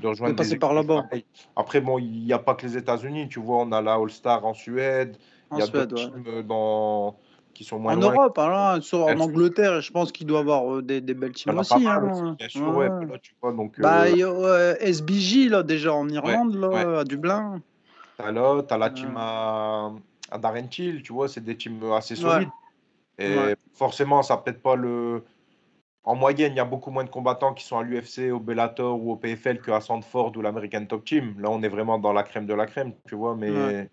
de rejoindre. De passer par là-bas. Après, bon, il n'y a pas que les États-Unis, tu vois, on a la All-Star en Suède, il y a d'autres teams dans sont moins en Europe, hein, en Angleterre, je pense qu'il doit avoir euh, des, des, belles teams aussi. Hein. Bien sûr, ouais. tu vois, donc, bah, euh... SBJ, là, déjà en Irlande, là, à Dublin. T'as là, as la team à, à Darentil, tu vois, c'est des teams assez solides. Et forcément, ça peut-être pas le. En moyenne, il y a beaucoup moins de combattants qui sont à l'UFC, au Bellator ou au PFL qu'à Sandford ou l'American Top Team. Là, on est vraiment dans la crème de la crème, tu vois. Mais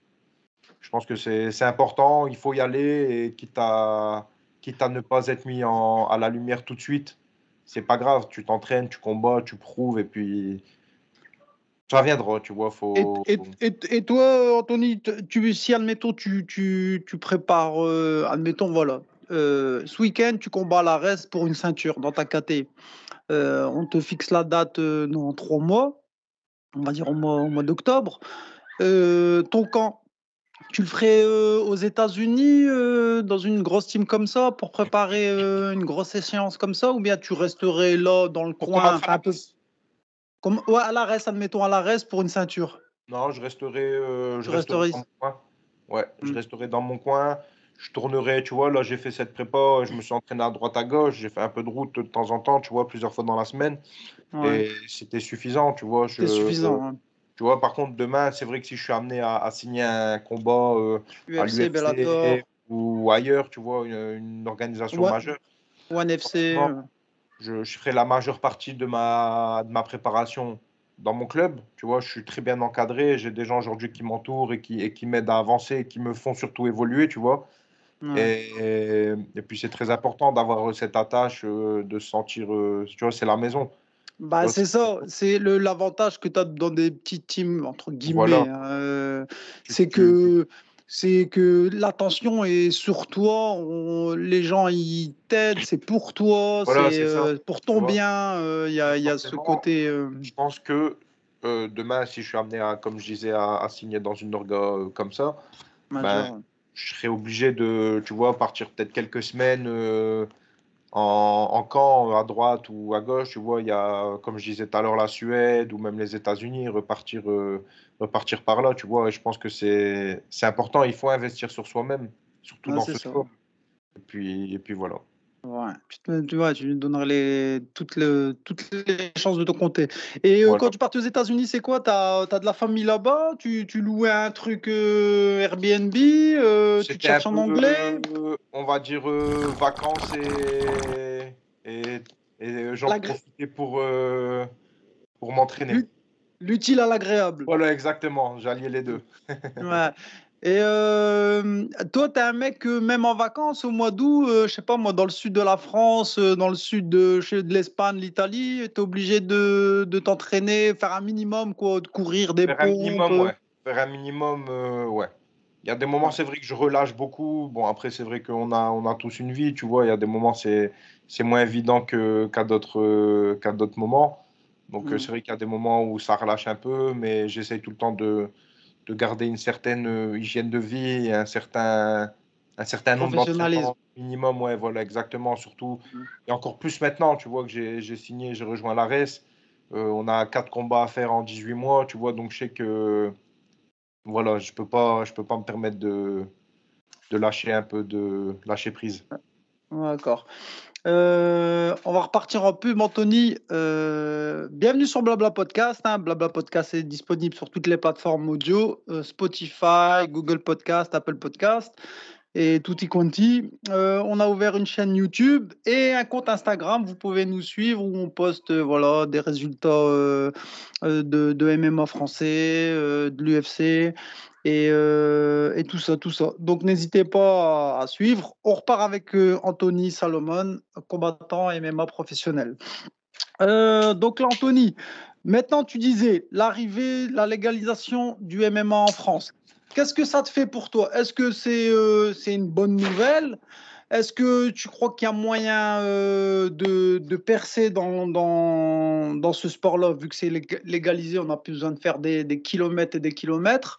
je pense que c'est important, il faut y aller, et quitte à, quitte à ne pas être mis en, à la lumière tout de suite, c'est pas grave, tu t'entraînes, tu combats, tu prouves, et puis ça viendra, tu vois. Faut, et, et, et, toi, Anthony, tu, si admettons, tu, tu, tu prépares, euh, admettons, voilà, ce week-end, tu combats à l'ARES pour une ceinture dans ta KT. on te fixe la date dans trois mois, on va dire au mois, mois d'octobre. ton camp, tu le ferais aux États-Unis dans une grosse team comme ça pour préparer une grosse échéance comme ça ou bien tu resterais là dans le coin un peu comme ouais, à l'ARES, admettons à l'ARES pour une ceinture Non, je resterai, je resterai dans mon coin. Ouais, je mmh. resterai dans mon coin. Je tournerai, tu vois, là j'ai fait cette prépa, je me suis entraîné à droite à gauche, j'ai fait un peu de route de temps en temps, tu vois, plusieurs fois dans la semaine. Et c'était suffisant, tu vois. C'était suffisant. Hein. Tu vois, par contre, demain, c'est vrai que si je suis amené à, signer un combat euh, à l'UFC ou ailleurs, tu vois, une, organisation majeure. Ou un FC. Euh. Je, je, ferai la majeure partie de ma, de ma préparation dans mon club. Tu vois, je suis très bien encadré. J'ai des gens aujourd'hui qui m'entourent et qui, et qui m'aident à avancer et qui me font surtout évoluer, tu vois. Et, et, puis, c'est très important d'avoir cette attache, euh, de se sentir, tu vois, c'est la maison. Bah, c'est ça, c'est l'avantage que tu as dans des petites teams, entre guillemets. Hein, euh, c'est que c'est que l'attention est sur toi, les gens ils t'aident, c'est pour toi, c'est euh, pour ton bien. Euh, il y a, y a ce côté. Je pense que demain, si je suis amené à, comme je disais, à, signer dans une orga comme ça, ben, je serai obligé de, tu vois, partir peut-être quelques semaines en, camp, à droite ou à gauche, tu vois, il y a, comme je disais tout à l'heure, la Suède ou même les États-Unis, repartir, euh, repartir par là, tu vois. Et je pense que c'est important, il faut investir sur soi-même, surtout dans ce sport. Et puis, et puis voilà. Ouais, tu, vois, tu lui donnerais les, toutes, le, toutes les chances de te compter. Et euh, quand tu partais aux États-Unis, c'est quoi? Tu as, de la famille là-bas? Tu, tu, louais un truc euh, Airbnb euh, Tu cherches en anglais? On va dire vacances et, et, et j'en profitais pour, pour m'entraîner. L'utile à l'agréable. Voilà, exactement. J'alliais les deux. ouais. Et euh, toi, tu es un mec, euh, même en vacances, au mois d'août, euh, je sais pas moi, dans le sud de la France, dans le sud de, de l'Espagne, l'Italie, tu es obligé de, de t'entraîner, faire un minimum, quoi, de courir des faire Un minimum, ouais. Faire un minimum, ouais. Il y a des moments, c'est vrai que je relâche beaucoup. Bon, après, c'est vrai qu'on a, on a tous une vie, tu vois. Il y a des moments, c'est, c'est moins évident que, qu'à, d'autres, qu'à d'autres moments. Donc, mmh. c'est vrai qu'il y a des moments où ça relâche un peu, mais j'essaye tout le temps de de garder une certaine euh, hygiène de vie et un certain, un certain nombre d'entraînements minimum. Ouais, voilà, exactement. Surtout, mm. et encore plus maintenant, tu vois, que j'ai signé, j'ai rejoint l'ARES. Euh, on a quatre combats à faire en 18 mois, tu vois, donc je sais que voilà, je peux pas, je peux pas me permettre de, de lâcher un peu, de lâcher prise. D'accord. Euh, on va repartir en pub, Anthony. Euh, bienvenue sur Blabla Podcast. Hein. Blabla Podcast est disponible sur toutes les plateformes audio euh, Spotify, Google Podcast, Apple Podcast et tutti quanti. on a ouvert une chaîne YouTube et un compte Instagram. Vous pouvez nous suivre où on poste voilà, des résultats de, de, MMA français, de l'UFC euh, et, tout ça, tout ça. Donc n'hésitez pas à, suivre. On repart avec euh, Anthony Salomon, combattant MMA professionnel. Euh, donc là, Anthony, maintenant tu disais l'arrivée, la légalisation du MMA en France. Qu'est-ce que ça te fait pour toi? Est-ce que c'est c'est une bonne nouvelle? Est-ce que tu crois qu'il y a moyen de, de, percer dans, dans, dans ce sport-là, vu que c'est légalisé, on n'a plus besoin de faire des, des kilomètres et des kilomètres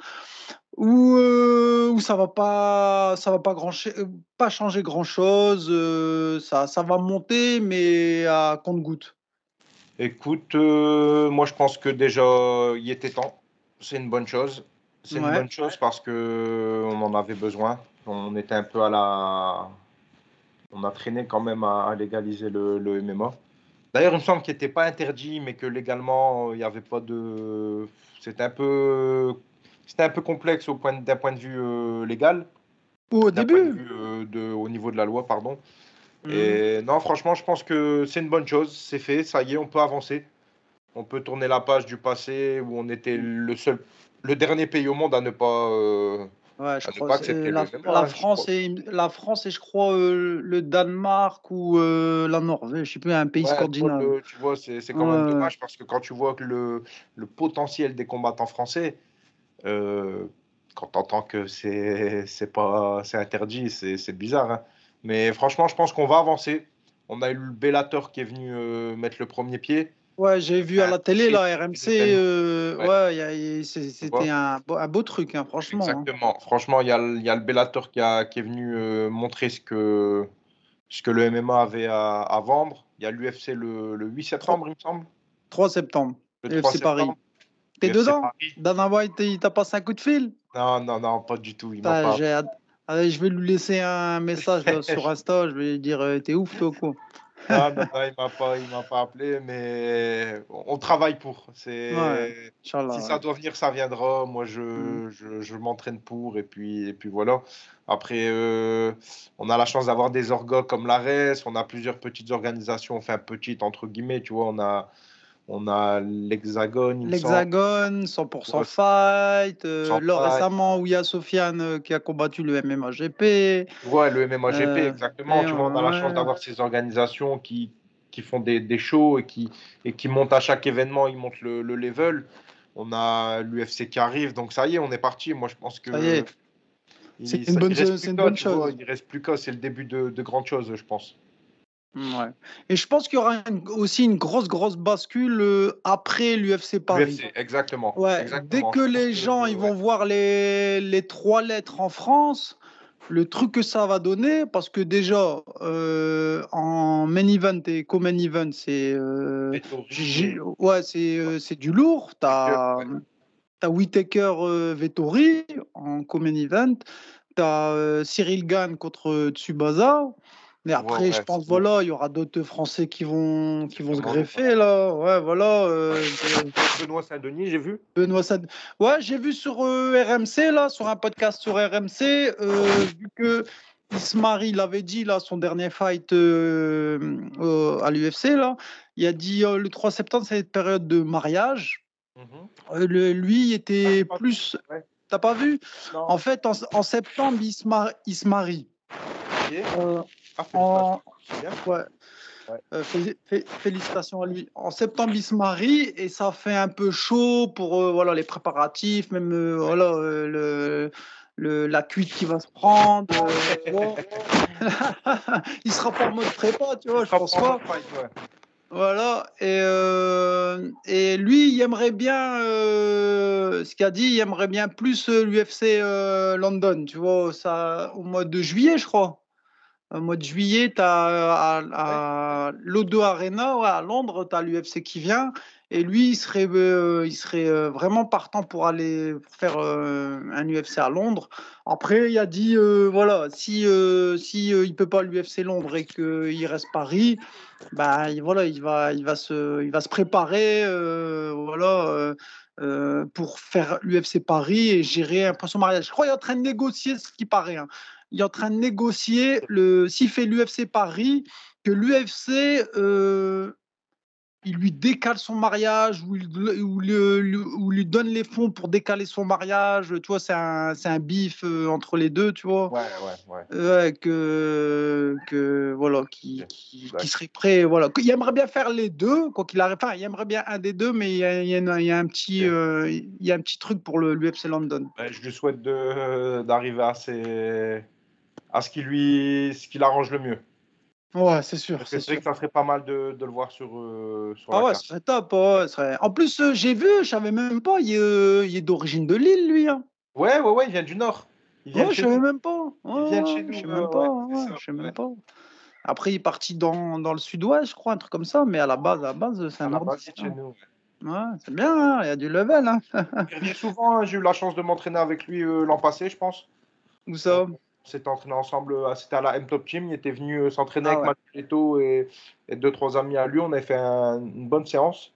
ou, euh, ça va pas ça va pas grand euh, pas changer grand chose euh, ça, ça va monter mais à compte goutte? Écoute moi je pense que déjà il était temps. C'est une bonne chose. C'est une bonne chose parce que on en avait besoin. On était un peu à la on a traîné quand même à, légaliser le, le, MMA d'ailleurs il me semble qu'il n'était pas interdit mais que légalement il n'y avait pas de c'était un peu c'était un peu complexe au point, d'un point de vue euh, légal. Ou au début euh, de, Au niveau de la loi, pardon. Mhm. Et non, franchement, je pense que c'est une bonne chose. C'est fait, ça y est, on peut avancer. On peut tourner la page du passé où on était le seul, le dernier pays au monde à ne pas. Euh, ouais, je crois que la, la, France et la France et je crois le Danemark ou la Norvège, je sais plus un pays scandinave. tu vois, c'est quand même dommage parce que quand tu vois que le, le potentiel des combattants français, euh, quand tu entends que c'est pas c'est interdit, c'est bizarre. Hein. Mais franchement, je pense qu'on va avancer. On a eu le Bellator qui est venu euh, mettre le premier pied. Ouais, j'ai vu à la télé, là, RMC. euh, ouais, c'était un, beau- un beau truc, hein, franchement. hein. Exactement. Franchement, il y a, le- il y a le Bellator qui, a- qui est venu euh, montrer ce que, ce que le MMA avait à, à vendre. Il y a l'UFC le, le 8 septembre, il me semble. 3 septembre. Le UFC 3 Paris. septembre. T'es UFC dedans? Paris. Dana White, il t'a passé un coup de fil? Non, non, non, pas du tout. Il m'a Putain, pas-. Allez, je vais lui laisser un message là, sur *laughs* Insta. Je vais lui dire euh, T'es ouf, toi, quoi. Non, non, il m'a pas, il m'a pas appelé, mais on travaille pour. C'est Ouais, Inch'Allah, si ouais. ça doit venir, ça viendra. Moi, je, Mm. je, je m'entraîne pour et puis, et puis voilà. Après, euh, on a la chance d'avoir des orgas comme l'ARES. On a plusieurs petites organisations, enfin petites entre guillemets, tu vois. On a, on a l'Hexagone. L'Hexagone, 100% Ouais. fight. euh, 100% là, fight. récemment, où il y a Sofiane euh, qui a combattu le MMA GP. Ouais, le MMA GP, Euh, exactement. Tu vois, on a la chance d'avoir ces organisations qui, qui font des, des shows et qui, et qui montent à chaque événement, ils montent le, le level. On a l'UFC qui arrive, donc ça y est, on est parti. Moi, je pense que. Ça y est. il- C'est une bonne chose. il reste plus qu'à, c'est le début de, de grandes choses, je pense. Ouais. Et je pense qu'il y aura une- aussi une grosse, grosse bascule euh, après l'UFC Paris. l'UFC, exactement. Ouais, exactement. dès que les gens ils ouais. vont voir les, les trois lettres en France, le truc que ça va donner, parce que déjà euh, en main event et co-main event, c'est euh, ouais, c'est du lourd. T'as Ouais. as Whitaker Vettori en co-main event, t'as euh, Cyril Gann contre Tsubasa. Mais après, ouais, je pense, voilà, il y aura d'autres Français qui vont, qui vont se greffer, là. Ouais, voilà. euh, *laughs* Benoît Saint-Denis, j'ai vu. Benoît Sad. Ouais, j'ai vu sur euh, RMC, là, sur un podcast sur RMC, euh, vu que Ismari l'avait dit, là, son dernier fight euh, euh, à l'UFC, là, il a dit le 3 septembre, c'est une période de mariage. Mhm. Le- lui, il Ah, était pas plus. ouais. T'as pas vu? Non, En fait, en, en septembre, il se, mar- il se marie. ok. Ah, en-. Ouais. Ouais. Euh, fé- fé- félicitations à lui. En septembre, il se marie et ça fait un peu chaud pour euh, voilà, les préparatifs, même euh, voilà, le, le- la cuite qui va se prendre. *laughs* *laughs* il sera pas en mode prépa, tu vois, je pense pas. Voilà. Et, et lui, il aimerait bien, ce qu'il a dit, il aimerait bien plus l'UFC London, tu vois, ça, au mois de juillet, je crois. Au mois de juillet, tu as à, à l'O2 Arena, ouais, à Londres, tu as l'UFC qui vient. Et lui, il serait, euh, il serait euh, vraiment partant pour aller faire euh, un UFC à Londres. Après, il a dit, euh, voilà, si, euh, si euh, il peut pas l'UFC Londres et qu'il reste Paris, bah, il- voilà, il va, il va se, il va se préparer, euh, voilà, euh, euh, pour faire l'UFC Paris et gérer un peu son mariage. Je crois qu'il est en train de négocier ce qui paraît. hein. Il est en train de négocier le, s'il fait l'UFC Paris, que l'UFC euh, il lui décale son mariage ou il, ou le- le- ou lui donne les fonds pour décaler son mariage. Tu vois, c'est un, c'est un bif euh, entre les deux, tu vois. Ouais, ouais, ouais. Ouais, que, que voilà, qui, qui, serait prêt, voilà. Il aimerait bien faire les deux, quoi qu'il arrive. Enfin, il aimerait bien un des deux, mais il y a, il y a une- il y a un petit, euh, il y a un petit truc pour le l'UFC London. Ben, je lui souhaite de- d'arriver à, ses- à ce qui lui ce qui l'arrange le mieux. Ouais, c'est sûr, c'est vrai sûr. que ça serait pas mal de, de le voir sur, euh, sur Ah la ouais, ce serait top. ouais, serait... En plus, euh, j'ai vu, je savais même pas, il est, euh, il est d'origine de Lille, lui. Hein. Ouais, ouais, ouais, il vient du Nord. Il vient Ouais, je savais même pas. Ouais, vient de chez nous, je sais même ouais, pas. je sais même pas. Après, il est parti dans, dans le sud-ouest, je crois, un truc comme ça, mais à la base, à la base, c'est un nordiste. il. Ouais, c'est bien, hein, il y a du level. Hein. Il revient souvent. hein, J'ai eu la chance de m'entraîner avec lui euh, l'an passé, je pense. Où ça? S'était entraîné ensemble. euh, C'était à la M-Top Team. Il était venu euh, s'entraîner Ah avec ouais. Et, et deux, trois amis à lui. On avait fait un- une bonne séance.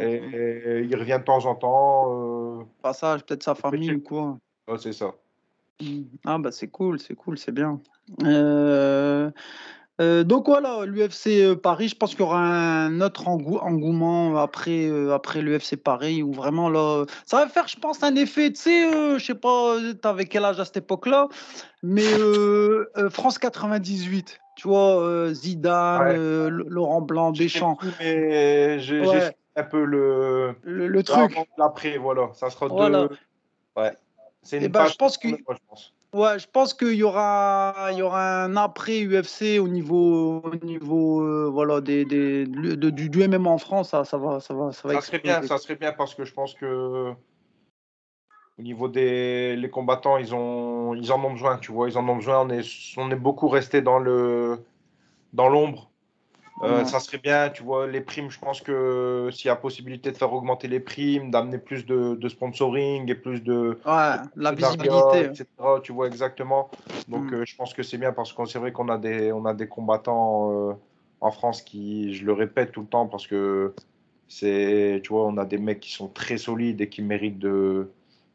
Et, et il revient de temps en temps. euh, passage, peut-être sa famille ou quoi. ouais, c'est ça. Mm. Ah bah c'est cool, c'est cool, c'est bien. Euh, euh, donc voilà, l'UFC euh, Paris, je pense qu'il y aura un autre engou- engouement après, euh, après l'UFC Paris, où vraiment là, ça va faire, je pense, un effet, tu sais, euh, je sais pas, t'avais quel âge à cette époque-là, mais France 98, tu vois, Zidane, Ouais. Laurent Blanc, Deschamps, J'ai- Mais j'ai Ouais. un peu le. le, le truc. L'après, voilà. Ça sera Voilà. deux. Ouais. C'est une Eh ben, page je pense que- moi, je pense. Ouais, je pense qu'il y aura, il y aura un après UFC au niveau, au niveau, euh, voilà, des, des, de- du, du MMA en France, ça, ça va, ça va, ça va Ça serait bien, exploser. ça serait bien parce que je pense que au niveau des les combattants, ils ont, ils en ont besoin, tu vois, ils en ont besoin. On est, on est beaucoup resté dans le, dans l'ombre. Euh, Ouais. ça serait bien, tu vois, les primes, je pense que s'il y a possibilité de faire augmenter les primes, d'amener plus de, de sponsoring et plus de Ouais, la visibilité. etc., tu vois, exactement. Donc, Mm. euh, je pense que c'est bien parce que c'est vrai qu'on a des, on a des combattants euh, en France qui, je le répète tout le temps, parce que c'est, tu vois, on a des mecs qui sont très solides et qui méritent de,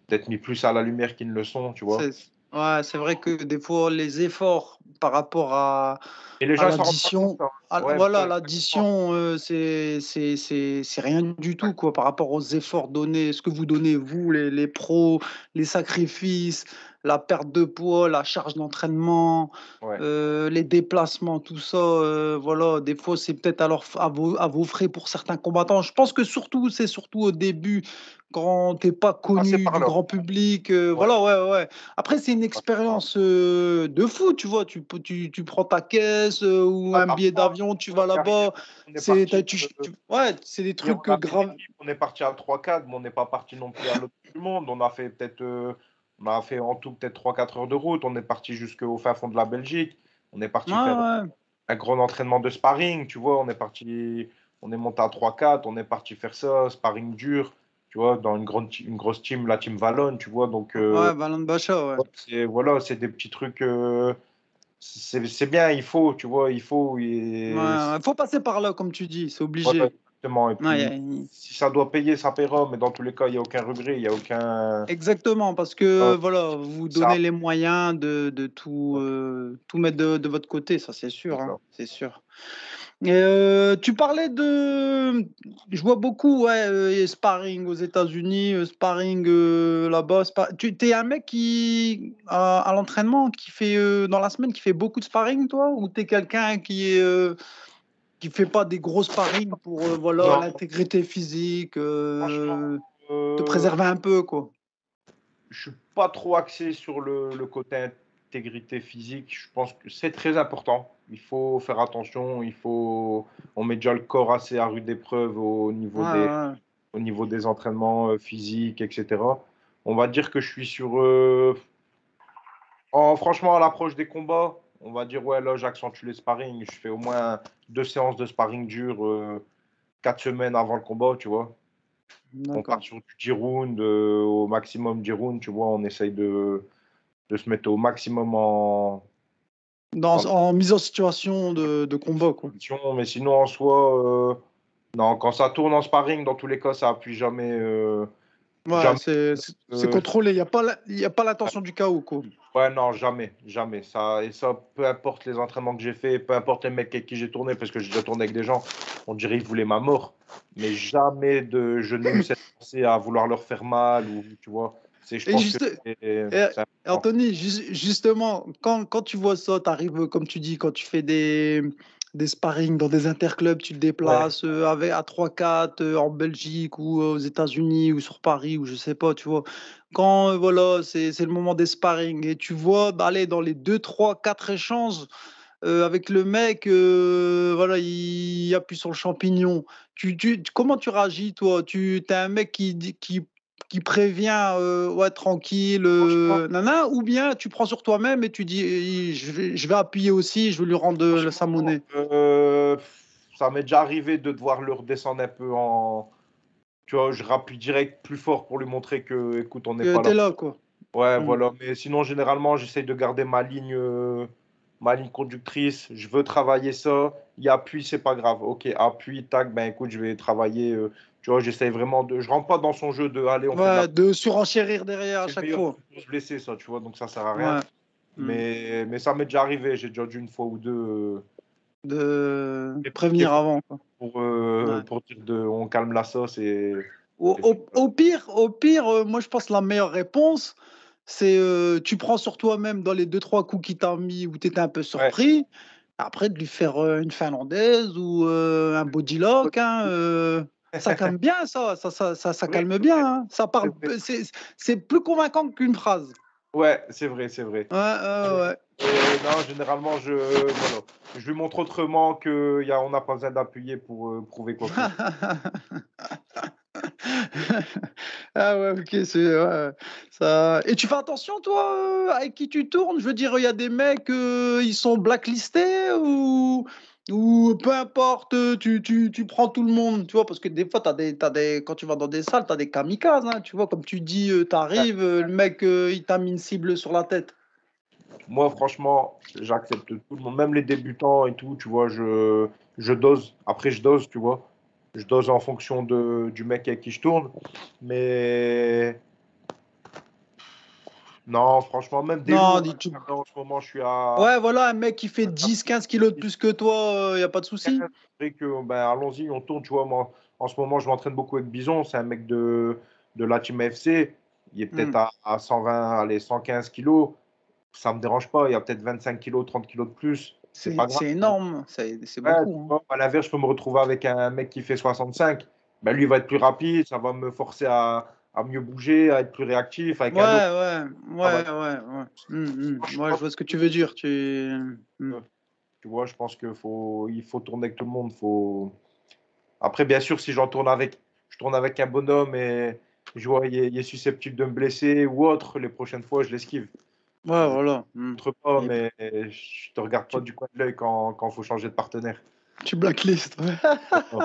d'être mis plus à la lumière qu'ils ne le sont, tu vois. Ouais, c'est vrai que des fois, les efforts par rapport à, Et les gens l'addition, hein. à- Ouais, voilà, l'addition, euh, c'est c'est- c'est- c'est rien du tout quoi, par rapport aux efforts donnés, ce que vous donnez, vous, les, les pros, les sacrifices, la perte de poids, la charge d'entraînement, ouais. euh, les déplacements, tout ça. euh, voilà, des fois, c'est peut-être alors à vos, à vos frais pour certains combattants. Je pense que surtout, c'est surtout au début, quand t'es pas Passer connu du par là. grand public. euh, Ouais. Voilà, ouais, ouais. Après, c'est une expérience euh, de fou, tu vois. Tu, tu, tu prends ta caisse euh, ou un billet d'avion, tu vas là-bas. C'est, ouais, c'est des trucs graves. on est parti à 3-4, mais on n'est pas parti non plus à l'autre du monde. On a fait peut-être, on a fait en tout peut-être 3-4 heures de route. On est parti jusqu'au fin fond de la Belgique. On est parti Ouais, faire ouais. un grand entraînement de sparring, tu vois. On est parti, on est monté à 3-4, on est parti faire ça, sparring dur, tu vois, dans une grande, une grosse team, la team Valon, tu vois. Donc, euh, Ouais, Ballon de Bacha, ouais. voilà, c'est des petits trucs, euh, c'est bien, il faut, tu vois, il faut. Ouais, ouais. Faut passer par là, comme tu dis, c'est obligé. Exactement. Et puis, Ouais, si ça doit payer, ça paiera, mais dans tous les cas, il n'y a aucun regret, il n'y a aucun. Exactement, parce que Ah, voilà, vous ça, donnez les moyens de, de tout, euh, tout mettre de, de votre côté, ça c'est c'est sûr, ça. hein, c'est sûr. Euh, tu parlais de, je vois beaucoup, ouais, euh, sparring aux États-Unis, sparring là-bas. spa- Tu es un mec qui, à, à l'entraînement, qui fait dans la semaine, qui fait beaucoup de sparring, toi, ou tu es quelqu'un qui est, qui fait pas des gros sparring pour, euh, voilà, l'intégrité physique, euh, te euh, préserver un peu, quoi. je suis pas trop axé sur le, le côté intégrité physique. Je pense que c'est très important. Il faut faire attention. Il faut, on met déjà le corps assez à rude épreuve au niveau des, ouais. au niveau des entraînements physiques, etc. On va dire que je suis sur, euh, en, franchement, à l'approche des combats, on va dire, ouais, là, j'accentue les sparring. Je fais au moins deux séances de sparring dur euh, quatre semaines avant le combat, tu vois. On part sur du 10 rounds, euh, au maximum 10 rounds, tu vois. On essaye de, de se mettre au maximum en, Dans, en en mise en situation de, de combat, quoi. Mais sinon, en soi, euh, non, quand ça tourne en sparring, dans tous les cas, ça appuie jamais. Ouais, c'est euh, contrôlé. Il n'y a pas la- il y a pas l'intention du chaos, quoi. Ouais, non, jamais, jamais. Ça, et ça, peu importe les entraînements que j'ai fait, peu importe les mecs avec qui j'ai tourné, parce que j'ai déjà tourné avec des gens, on dirait qu'ils voulaient ma mort. Mais jamais de, je n'ai eu cette pensée à vouloir leur faire mal, ou tu vois. C'est, je Et pense juste, que et. Anthony, ju- justement, quand, quand tu vois ça, tu arrives, comme tu dis, quand tu fais des, des sparring dans des interclubs, tu te Ouais, déplaces euh, avec, à 3-4 euh, en Belgique ou euh, aux États-Unis ou sur Paris ou je sais pas, tu vois. Quand euh, voilà, c'est c'est le moment des sparring et tu vois d'aller dans les 2, 3, 4 échanges avec le mec, voilà, il, il appuie sur le champignon. Tu, tu, comment tu réagis, toi? Tu es un mec qui, qui, qui prévient, euh, ouais, tranquille, euh, nana, ou bien tu prends sur toi-même et tu dis, eh, je vais, je vais appuyer aussi, je vais lui rendre sa monnaie. euh, ça m'est déjà arrivé de devoir le redescendre un peu en. Tu vois, je rappuie direct plus fort pour lui montrer que, écoute, on n'est pas là. t'es là, quoi. Ouais, Mm. voilà. Mais sinon, généralement, j'essaye de garder ma ligne, ma ligne conductrice. Je veux travailler ça. Il y a appui, c'est pas grave. Ok, appui, tac, ben écoute, je vais travailler. Tu vois, j'essaye vraiment de. Je rentre pas dans son jeu de aller, on fait de la. Ouais, de surenchérir derrière à chaque fois. se blesser, ça, tu vois, donc ça sert à rien. Ouais. Mm. Mais, mais ça m'est déjà arrivé. J'ai déjà dû une fois ou deux euh, De prévenir avant. quoi. pour, euh, Ouais. pour dire de, on calme la sauce et. Au, et au- au pire, au pire euh, moi je pense que la meilleure réponse, c'est euh, tu prends sur toi-même dans les deux trois coups qu'il t'a mis où tu étais un peu ouais. surpris. Après, de lui faire une finlandaise ou un body lock, hein, ça calme bien, ça, ça, ça, ça, Oui, calme bien. hein. Ça C'est parle, c'est plus convaincant qu'une phrase. Ouais, c'est vrai, c'est vrai. Ouais, ouais, non, généralement, je, voilà. je lui montre autrement qu'on n'a pas besoin d'appuyer pour euh, prouver quoi. que ce soit. *laughs* Ah ouais, OK, c'est ouais, ça et tu fais attention toi, heu, avec qui tu tournes? Je veux dire, il y a des mecs, heu, ils sont blacklistés ou ou peu importe, tu tu tu prends tout le monde, tu vois? Parce que des fois, tu des t'as des quand tu vas dans des salles, tu as des kamikazes, hein, tu vois? Comme tu dis, tu arrives, le mec, heu, il t'a mis une cible sur la tête. Moi, franchement, j'accepte tout le monde, même les débutants et tout, tu vois, je, je dose. Après, je dose, tu vois. Je dose en fonction de, du mec avec qui je tourne. Mais non, franchement, même des Non, dis tu en ce moment, je suis à, ouais, voilà, un mec qui fait à dix quinze kilos de plus que toi, il y a pas de souci? vrai que, ben, allons-y, on tourne, tu vois. Moi, en ce moment, je m'entraîne beaucoup avec Bison. C'est un mec de, de la team FC. Il est peut-être Mmh. à, à 120, allez, 115 kilos. Ça me dérange pas. Il y a peut-être 25 kilos, 30 kilos de plus. C'est C'est pas grave. c'est énorme, c'est c'est Ouais, beaucoup, hein. vois, à l'inverse, je peux me retrouver avec un mec qui fait 65. Ben, lui, il va être plus rapide. Ça va me forcer à, à mieux bouger, à être plus réactif. Avec Ouais, un autre, ouais, ça va. ouais, ouais, ouais. Mmh mh. Moi, je Ouais, vois ce que tu veux dire, tu mmh. que, tu vois, je pense qu'il faut, il faut tourner avec tout le monde. Faut... Après, bien sûr, si j'en tourne avec, je tourne avec un bonhomme et je vois il est, il est susceptible de me blesser ou autre, les prochaines fois, je l'esquive. Ouais, Je ne voilà, pas, mais je te regarde pas du coin de l'œil quand il faut changer de partenaire. Tu blacklistes, ouais. Non.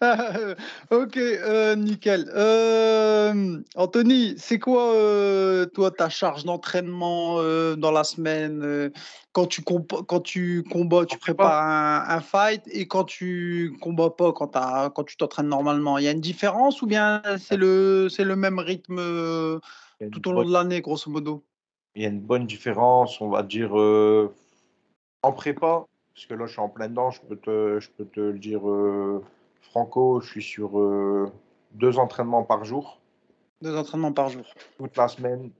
*laughs* OK, heu, nickel. Hem, Anthony, c'est quoi, heu, toi, ta charge d'entraînement, dans la semaine, quand tu quand tu combats, tu prépa, prépares un un fight et quand tu combats pas, quand tu quand tu t'entraînes normalement? Il y a une différence ou bien c'est le c'est le même rythme, tout au long bonne, de l'année, grosso modo? il y a une bonne différence, on va dire. euh, En prépa, parce que là, je suis en plein dedans, je peux te, je peux te le dire euh, franco, je suis sur euh, deux entraînements par jour, 2 entraînements par jour. toute la semaine,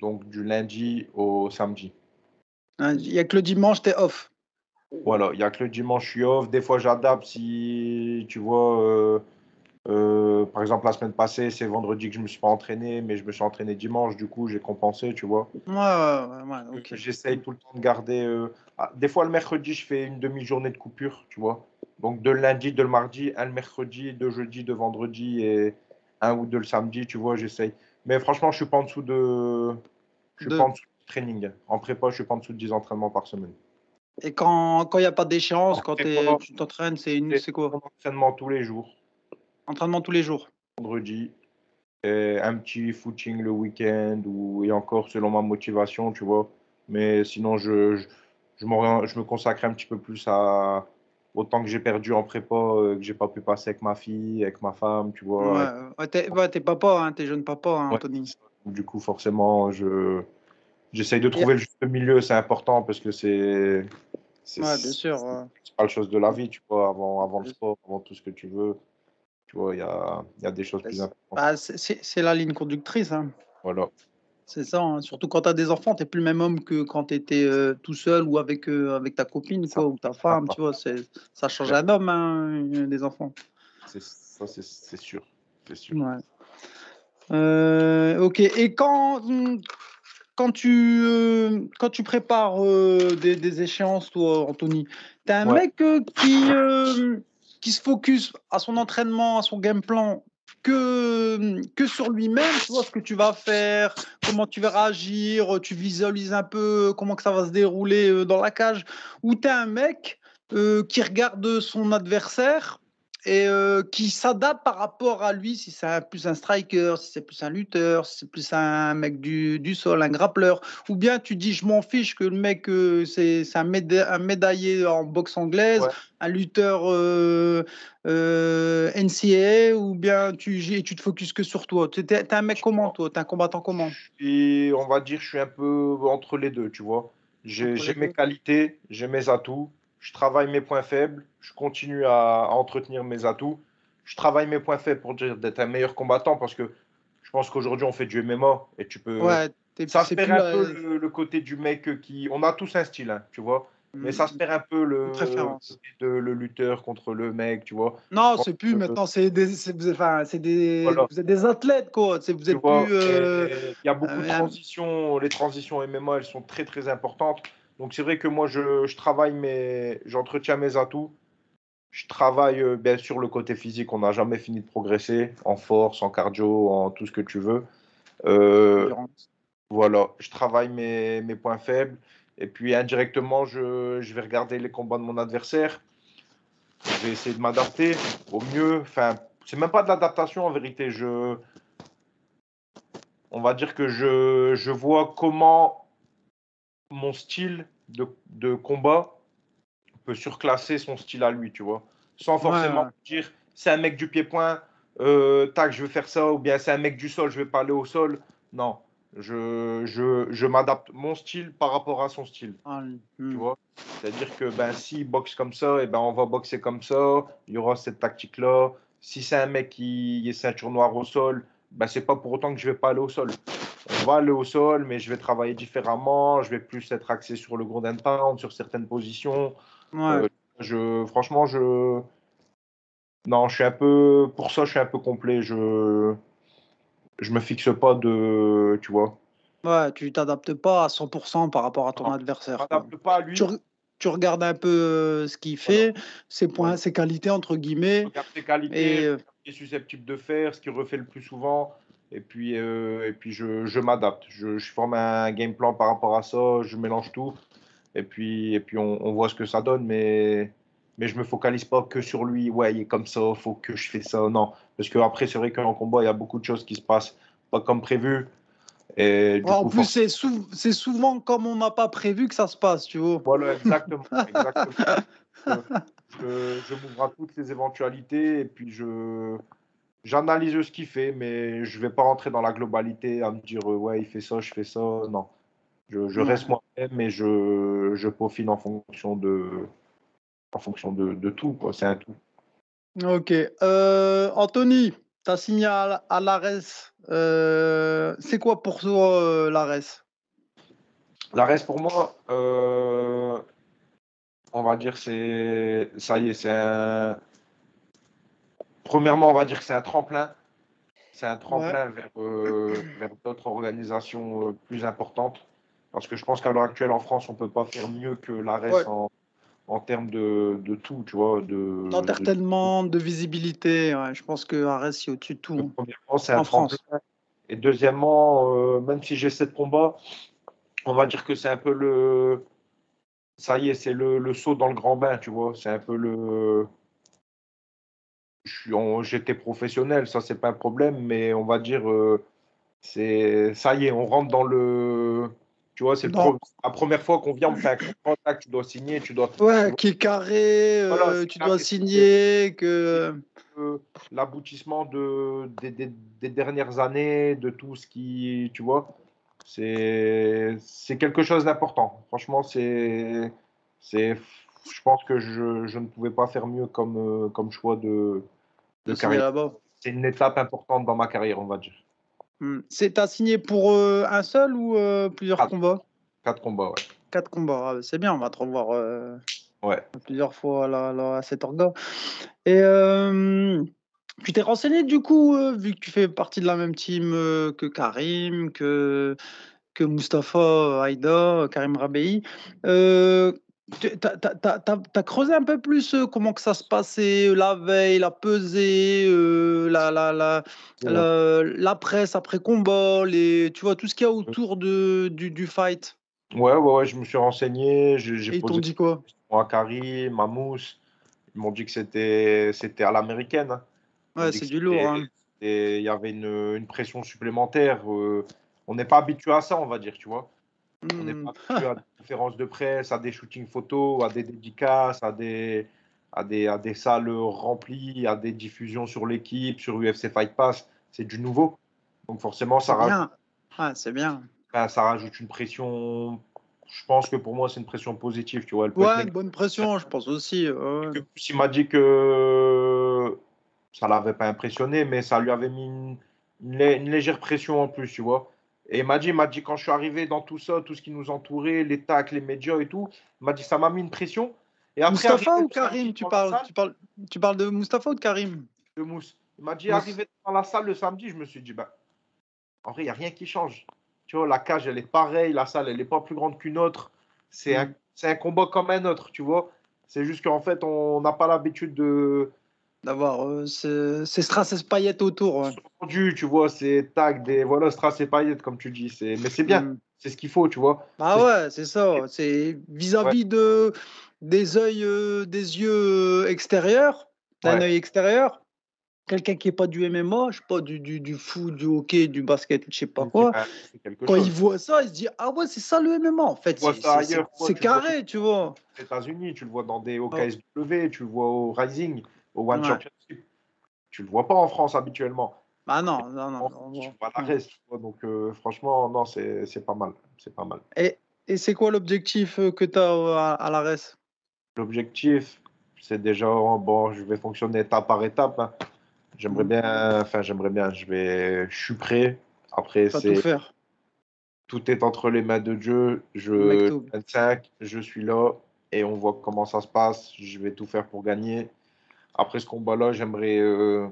donc du lundi au samedi. Il y a que le dimanche, tu es off? Voilà, il n'y a que le dimanche, je suis off. Des fois, j'adapte si, tu vois, euh, par exemple, la semaine passée, c'est vendredi que je me suis pas entraîné, mais je me suis entraîné dimanche, du coup, j'ai compensé, tu vois. Ouais, ouais, ouais. J'essaye tout le temps de garder. euh, ah, des fois, le mercredi, je fais une demi-journée de coupure, tu vois. Donc, de lundi, de le mardi, un le mercredi, deux jeudi, deux vendredi et un ou deux le samedi, tu vois, j'essaye. Mais franchement, je suis pas en dessous de. Je suis pas en 2 dessous du training. En prépa, je suis pas en dessous de 10 entraînements par semaine. et quand quand il y a pas d'échéance, quand tu t'entraînes, c'est une quoi? entraînement tous les jours, Entraînement tous les jours? vendredi, et un petit footing le week-end ou et encore selon ma motivation, tu vois. Mais sinon, je, je, je je me consacre un petit peu plus à au temps que j'ai perdu en prépa, euh, que j'ai pas pu passer avec ma fille, avec ma femme, tu vois. ouais, tu es ouais, papa, hein, tu es jeune papa, hein, ouais, Anthony? c'est. Du coup, forcément, je j'essaye de trouver le juste milieu, c'est important parce que c'est c'est ouais, bien c'est sûr, ouais. la principale chose de la vie, tu vois, avant, avant le sport, avant tout ce que tu veux, tu vois, il y a, il y a des choses bah, plus importantes. bah, c'est la ligne conductrice, hein. Voilà. C'est ça, hein, surtout quand tu as des enfants, tu es plus le même homme que quand tu étais, heu, tout seul ou avec, avec ta copine quoi ou ta femme, tu vois? *laughs* Ça change un homme, hein, des enfants. c'est ça, c'est c'est sûr, c'est sûr. Ouais. OK et quand, quand tu, heu, quand tu prépares, des des échéances toi, Anthony, tu es un Ouais. mec, qui, qui se focus à son entraînement, à son game plan que, que sur lui-même, tu vois? Ce que tu vas faire, comment tu vas réagir, tu visualises un peu comment que ça va se dérouler, heu, dans la cage? Ou tu un mec, heu, qui regarde son adversaire et heu, qui s'adapte par rapport à lui, si c'est plus un striker, si c'est plus un lutteur, si c'est plus un mec du du sol, un grappleur ou bien tu dis: «Je m'en fiche que le mec, heu, c'est un méda un médaillé en boxe anglaise, Ouais. un lutteur, heu heu, NCAA» ou bien tu te focuses que sur toi? Tu es un mec comment toi? Tu es un combattant comment? Et on va dire, je suis un peu entre les deux, tu vois. J'ai mes 2? qualités, j'ai mes atouts, je travaille mes points faibles, je continue à, à entretenir mes atouts. Je travaille mes points faibles pour dire d'être un meilleur combattant parce que je pense qu'aujourd'hui on fait du MMA et tu peux. Ouais, Ça c'est perd un peu le, le côté du mec qui. On a tous un style, hein, tu vois. Mais ça se perd un peu le, préférence. de, le lutteur contre le mec, tu vois. Non, c'est plus maintenant, c'est des, enfin, des, Voilà. vous êtes des athlètes, quoi. Vous êtes plus. euh, il y a beaucoup de euh, transitions. Les transitions MMA, elles sont très très importantes. Donc c'est vrai que moi, je, je travaille mes, j'entretiens mes atouts. Je travaille euh, bien sûr le côté physique. On n'a jamais fini de progresser en force, en cardio, en tout ce que tu veux. Euh, voilà, je travaille mes, mes points faibles. Et puis indirectement, je, je vais regarder les combats de mon adversaire. Je vais essayer de m'adapter au mieux. Enfin, c'est même pas de l'adaptation en vérité. Je, on va dire que je, je vois comment mon style de, de combat peut surclasser son style à lui, tu vois. Sans forcément ouais. dire c'est un mec du pied-point, euh, tac, je vais faire ça, ou bien c'est un mec du sol, je vais pas aller au sol. Non, je, je, je m'adapte mon style par rapport à son style, Ah, tu hmm. vois? C'est-à-dire que ben, s'il boxe comme ça, et ben, on va boxer comme ça, il y aura cette tactique-là. Si c'est un mec qui est ceinture noire au sol, ben, c'est pas pour autant que je vais pas aller au sol. On va aller au sol, mais je vais travailler différemment. Je vais plus être axé sur le gros and pound, sur certaines positions. Ouais. Euh, je, franchement, je. Non, je suis un peu. Pour ça, je suis un peu complet. Je. Je me fixe pas de. Tu vois. Ouais, tu t'adaptes pas à 100% par rapport à ton Non, adversaire. M'adapte pas à lui. Tu, re- tu regardes un peu euh, ce qu'il fait, ses points, ses qualités, entre guillemets. Regarde ses qualités, Et euh, ce qu'il est susceptible de faire, ce qu'il refait le plus souvent. Et puis, euh, et puis je, je m'adapte. Je, je forme un game plan par rapport à ça. Je mélange tout. Et puis, et puis on, on voit ce que ça donne. Mais, mais je me focalise pas que sur lui. Ouais, il est comme ça. faut que je fais ça. Non. Parce qu'après, c'est vrai qu'en combat, il y a beaucoup de choses qui se passent pas comme prévu. Et du ouais, en plus, c'est sou- souvent comme on n'a pas prévu que ça se passe, tu vois. Voilà, exactement. *laughs* je, je m'ouvre à toutes les éventualités et puis je j'analyse ce qu'il fait, mais je vais pas rentrer dans la globalité à me dire euh, ouais, il fait ça, je fais ça. Non. Je, reste moi-même et je, je peaufine en fonction de en fonction de, de tout. C'est un tout. Ok. Euh, Anthony, tu as signé à, à l'ARES. Euh, c'est quoi pour toi euh, l'ARES? La reste pour moi, on va dire c'est ça y est, c'est un. Premièrement, on va dire que c'est un tremplin. C'est un tremplin vers, euh, vers d'autres organisations euh, plus importantes. Parce que je pense qu'à l'heure actuelle, en France, on peut pas faire mieux que l'ARES Ouais. en, en termes de, de tout, tu vois. De, de- visibilité. ouais, je pense que ARES, c'est au-dessus de tout. hein. Premièrement, c'est un En France. tremplin. Et deuxièmement, euh, même si j'ai sept combats, on va dire que c'est un peu le. Ça y est, c'est le, le saut dans le grand bain, tu vois. C'est un peu le. J'étais professionnel, ça, c'est pas un problème, mais on va dire. euh, c'est ça y est, on rentre dans le. Tu vois, c'est la première fois qu'on vient, on fait un contrat, tu dois signer, tu dois. Ouais, qui est carré, euh, tu carré, dois signer, que. euh, l'aboutissement de, des, des- des dernières années, de tout ce qui, tu vois, c'est quelque chose d'important. Franchement, c'est, je pense que je, je ne pouvais pas faire mieux comme, euh, comme choix de, de de carrière. C'est une étape importante dans ma carrière, on va dire. Hmm. C'est t'as signé pour euh, un seul ou euh, plusieurs Quatre. combats? Quatre combats, ouais. Quatre combats, ah, c'est bien, on va te revoir euh, Ouais. plusieurs fois là, là, à cet orga. Et tu t'es renseigné du coup, vu que tu fais partie de la même team que Karim, que, que Mustapha Haïda, Karim Rabei. Euh, tu- t'as creusé un peu plus euh, comment que ça se passait euh, la veille, la pesée, euh, la, la, la, la, la presse après combat, les, tu vois, tout ce qu'il y a autour de, du, du fight? Ouais, ouais, ouais, je me suis renseigné, j'ai Et ils t'ont dit quoi? à Karim, à Mousse. Ils m'ont dit que c'était c'était à l'américaine. hein. Ouais, c'est du lourd. hein. Et il y avait une, une pression supplémentaire. euh, on n'est pas habitué à ça, on va dire, tu vois? On n'est Hmm. pas *laughs* habitué à conférences de presse, à des shootings photos, à des dédicaces, à des, à des, à des salles remplies, à des diffusions sur l'équipe, sur UFC Fight Pass. C'est du nouveau. Donc forcément, ça rajoute. Ouais, c'est bien. enfin, ça rajoute une pression. Je pense que pour moi, c'est une pression positive, tu vois. Elle peut Ouais, une bonne pression, je pense aussi. plus il m'a dit que ça l'avait pas impressionné, mais ça lui avait mis une, une légère pression en plus, tu vois. Et il m'a dit, m'a dit, quand je suis arrivé dans tout ça, tout ce qui nous entourait, les tacles, les médias et tout, il m'a dit, ça m'a mis une pression. Et après, Mustapha ou Karim tu parles, tu, parles, tu parles de Mustapha ou de Karim? De Mousse. Il m'a dit, arrivé dans la salle le samedi, je me suis dit, bah, en vrai, il n'y a rien qui change. Tu vois, la cage, elle est pareille, la salle, elle n'est pas plus grande qu'une autre. C'est un, mm. un combat comme un autre, tu vois. C'est juste qu'en fait, on n'a pas l'habitude de, d'avoir euh, ces strass et paillettes autour. Tu vois, c'est tag, des voilà, strass et paillettes, comme tu dis. Mais c'est bien, mm. c'est ce qu'il faut, tu vois. Ah ouais, c'est ça. C'est vis-à-vis de, des, yeux, euh, des yeux extérieurs, d'un œil extérieur. Quelqu'un qui n'est pas du MMA, je sais pas, du, du, du, foot, du hockey, du basket, je sais pas quoi. Quand il voit ça, il se dit Ah ouais, c'est ça le MMA en fait. C'est carré, tu vois. Aux États-Unis, tu le vois dans des OKSW, tu le vois au Rising au One Championship. Tu le vois pas en France habituellement. Ah non, non, non. Tu vois la reste, donc euh, franchement, non, c'est pas mal. C'est pas mal. Et, et c'est quoi l'objectif euh, que tu as euh, à, la reste? L'objectif, c'est déjà, bon, je vais fonctionner étape par étape. Hein. J'aimerais mm. bien, enfin, j'aimerais bien, je vais, je suis prêt. Après, c'est. Tout faire. Tout est entre les mains de Dieu. Je, 25, je suis là et on voit comment ça se passe. Je vais tout faire pour gagner. Après ce combat-là, j'aimerais euh,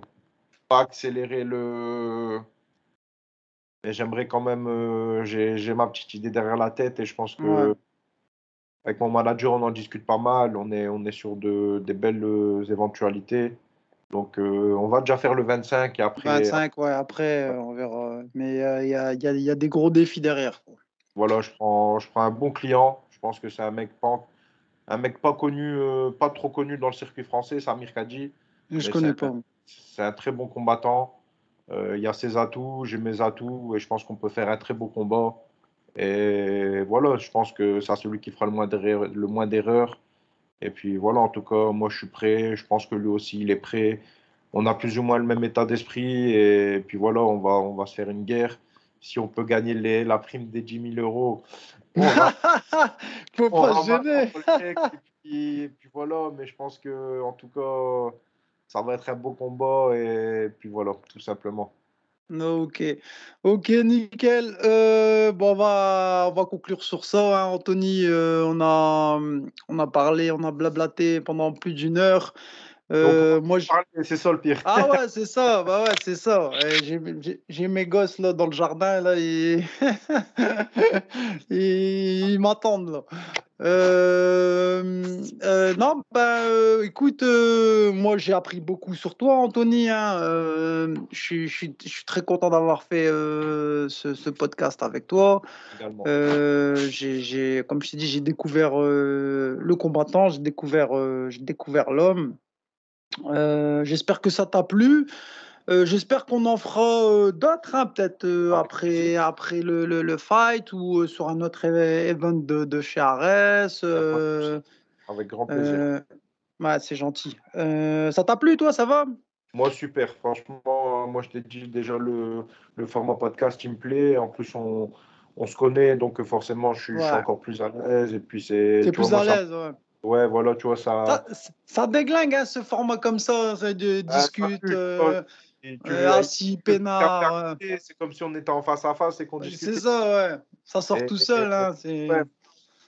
pas accélérer le. Mais j'aimerais quand même. Euh, j'ai ma petite idée derrière la tête et je pense que. Avec mon manager, on en discute pas mal. On est, on est sur de, des belles euh, éventualités. Donc, on va déjà faire le 25 et après. 25, ouais, après, on verra. Mais il y a, y, a, y, a, des gros défis derrière. Voilà, je prends, je prends un bon client. Je pense que c'est un mec pas, un mec pas connu, euh, pas trop connu dans le circuit français, Samir Kadji. Je connais pas. C'est un très bon combattant. Euh, il y a ses atouts, j'ai mes atouts, et je pense qu'on peut faire un très beau combat. Et voilà, je pense que c'est celui qui fera le moins d'erreurs. Et puis voilà, en tout cas, moi je suis prêt. Je pense que lui aussi, il est prêt. On a plus ou moins le même état d'esprit. Et puis voilà, on va, on va se faire une guerre. Si on peut gagner les, la prime des 10 000 euros, *laughs* Faut pas se gêner. Et puis, voilà, mais je pense que en tout cas, ça va être un beau combat et puis voilà, tout simplement. Ok, ok, nickel. Euh, bon, on va, on va conclure sur ça, hein, Anthony. Euh, on a, on a parlé, on a blablaté pendant plus d'une heure. Euh, moi, c'est ça le pire. Ah ouais, *laughs* c'est ça, bah ouais, c'est ça. J'ai mes gosses là dans le jardin là, ils, *laughs* ils, m'attendent là. Euh, euh, non, bah écoute, moi j'ai appris beaucoup sur toi, Anthony. Hein, je suis très content d'avoir fait ce, ce, podcast avec toi. j'ai, comme je t'ai dit, j'ai découvert le combattant, j'ai découvert, j'ai découvert l'homme. Euh, j'espère que ça t'a plu. Euh, j'espère qu'on en fera euh, d'autres, hein, peut-être après, après le, le, fight ou sur un autre event de, de chez Ares. Avec grand plaisir. ouais, c'est gentil. ça t'a plu, toi Ça va? Moi, super. Franchement, moi, je t'ai dit déjà le, le, format podcast, il me plaît. En plus, on, on se connaît, donc forcément, je suis, je suis encore plus à l'aise. Et puis, c'est. plus à l'aise, ouais. Ouais, voilà, tu vois, ça. Ça, déglingue, hein, ce format comme ça, ça de discute. Euh, euh, assis, peinard. C'est comme si on était en face à face et qu'on discutait. C'est ça, ouais. Ça sort tout seul. hein,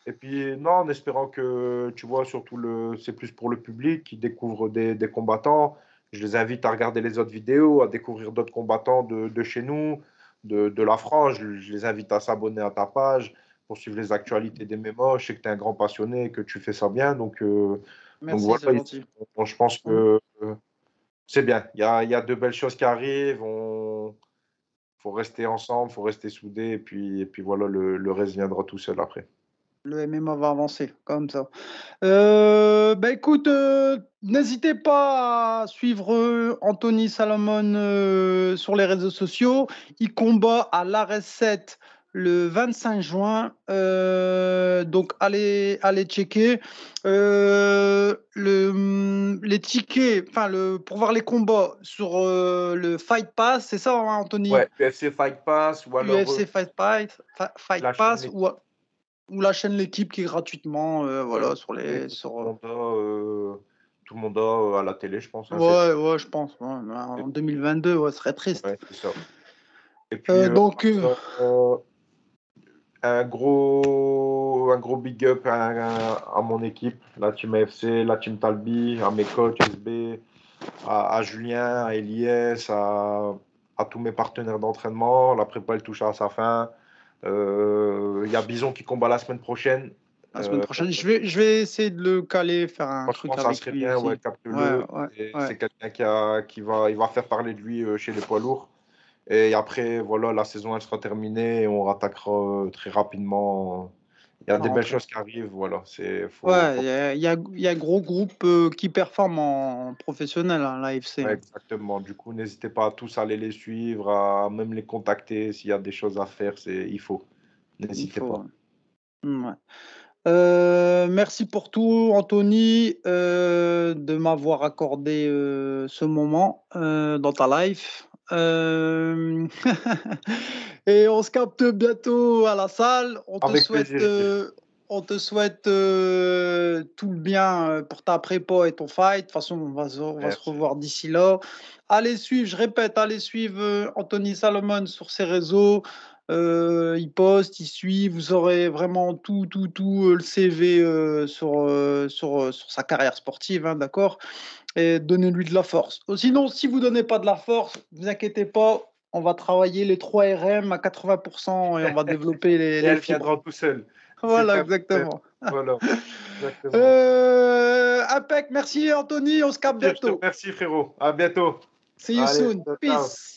Et puis, non, en espérant que, tu vois, surtout, le, c'est plus pour le public qui découvre des, des, combattants. Je les invite à regarder les autres vidéos, à découvrir d'autres combattants de, de, chez nous, de, de la France. Je, je les invite à s'abonner à ta page pour suivre les actualités des mémos. Je sais que tu es un grand passionné et que tu fais ça bien. Donc, euh, Merci, donc voilà, je pense que euh, c'est bien. Il y a, y a, de belles choses qui arrivent. Il faut rester ensemble, il faut rester soudés. Et puis, et puis voilà, le, le, reste viendra tout seul après. Le MMA va avancer comme ça. Euh, ben écoute, euh, n'hésitez pas à suivre Anthony Salomon sur les réseaux sociaux. Il combat à l'ARS 7 le 25 juin. Euh, donc, allez, allez checker. Euh, le, les tickets, enfin, le, pour voir les combats sur euh, le Fight Pass, c'est ça, hein, Anthony? Ouais, UFC Fight Pass ou alors. UFC Fight, Pass, Fight Pass ou, ou, la chaîne L'équipe qui est gratuitement, voilà, sur les. Sur, tout le monde a à la télé, je pense. Hein, ouais, ouais, je pense. en 2022, ouais, ce serait triste. Ouais, c'est ça. Et puis, euh, donc, euh, euh, un gros, un gros big up à, à- à mon équipe, la team AFC, la team Talbi, à mes coachs SB, à, à Julien, à Elias, à, tous mes partenaires d'entraînement. La prépa, elle touche à sa fin. Euh, Il y a Bison qui combat la semaine prochaine. la semaine Euh, prochaine, je vais, je vais essayer de le caler, faire un truc Franchement, ça avec serait lui bien, ouais, capte-le. Ouais, ouais. C'est quelqu'un qui, a- qui va, il va faire parler de lui euh, chez les poids lourds. Et après, voilà, la saison elle sera terminée et on rattaquera euh, très rapidement. Il y a des belles choses qui arrivent, voilà. C'est, faut, Ouais, il y a, y a- y a gros groupe euh, qui performe en professionnel, hein, l'AFC. ouais, exactement. Du coup, n'hésitez pas à tous aller les suivre, à même les contacter s'il y a des choses à faire. C'est, il faut. N'hésitez pas. ouais. Mm. Euh, merci pour tout, Anthony, euh, de m'avoir accordé ce moment dans ta life. Euh, *laughs* Et on se capte bientôt à la salle. On te Avec souhaite, euh, on te souhaite euh, tout le bien pour ta prépa et ton fight. De toute façon, on va, se- on va se Merci. revoir d'ici là. Allez suivre, je répète, allez suivre Anthony Salomon sur ses réseaux. Euh, il poste, il suit. Vous aurez vraiment tout, tout, tout euh, le CV euh, sur, sur, sur sa carrière sportive, hein, d'accord? Et donnez-lui de la force. Euh, Sinon, si vous donnez pas de la force, vous inquiétez pas, on va travailler les 3 RM à 80% et on va *laughs* développer les, les elle fibres. tout seul. Voilà, exactement. Voilà. *laughs* Exactement. Euh, impec, merci Anthony, on se capte bientôt. remercie, frérot. À bientôt. See you Allez, soon. Peace.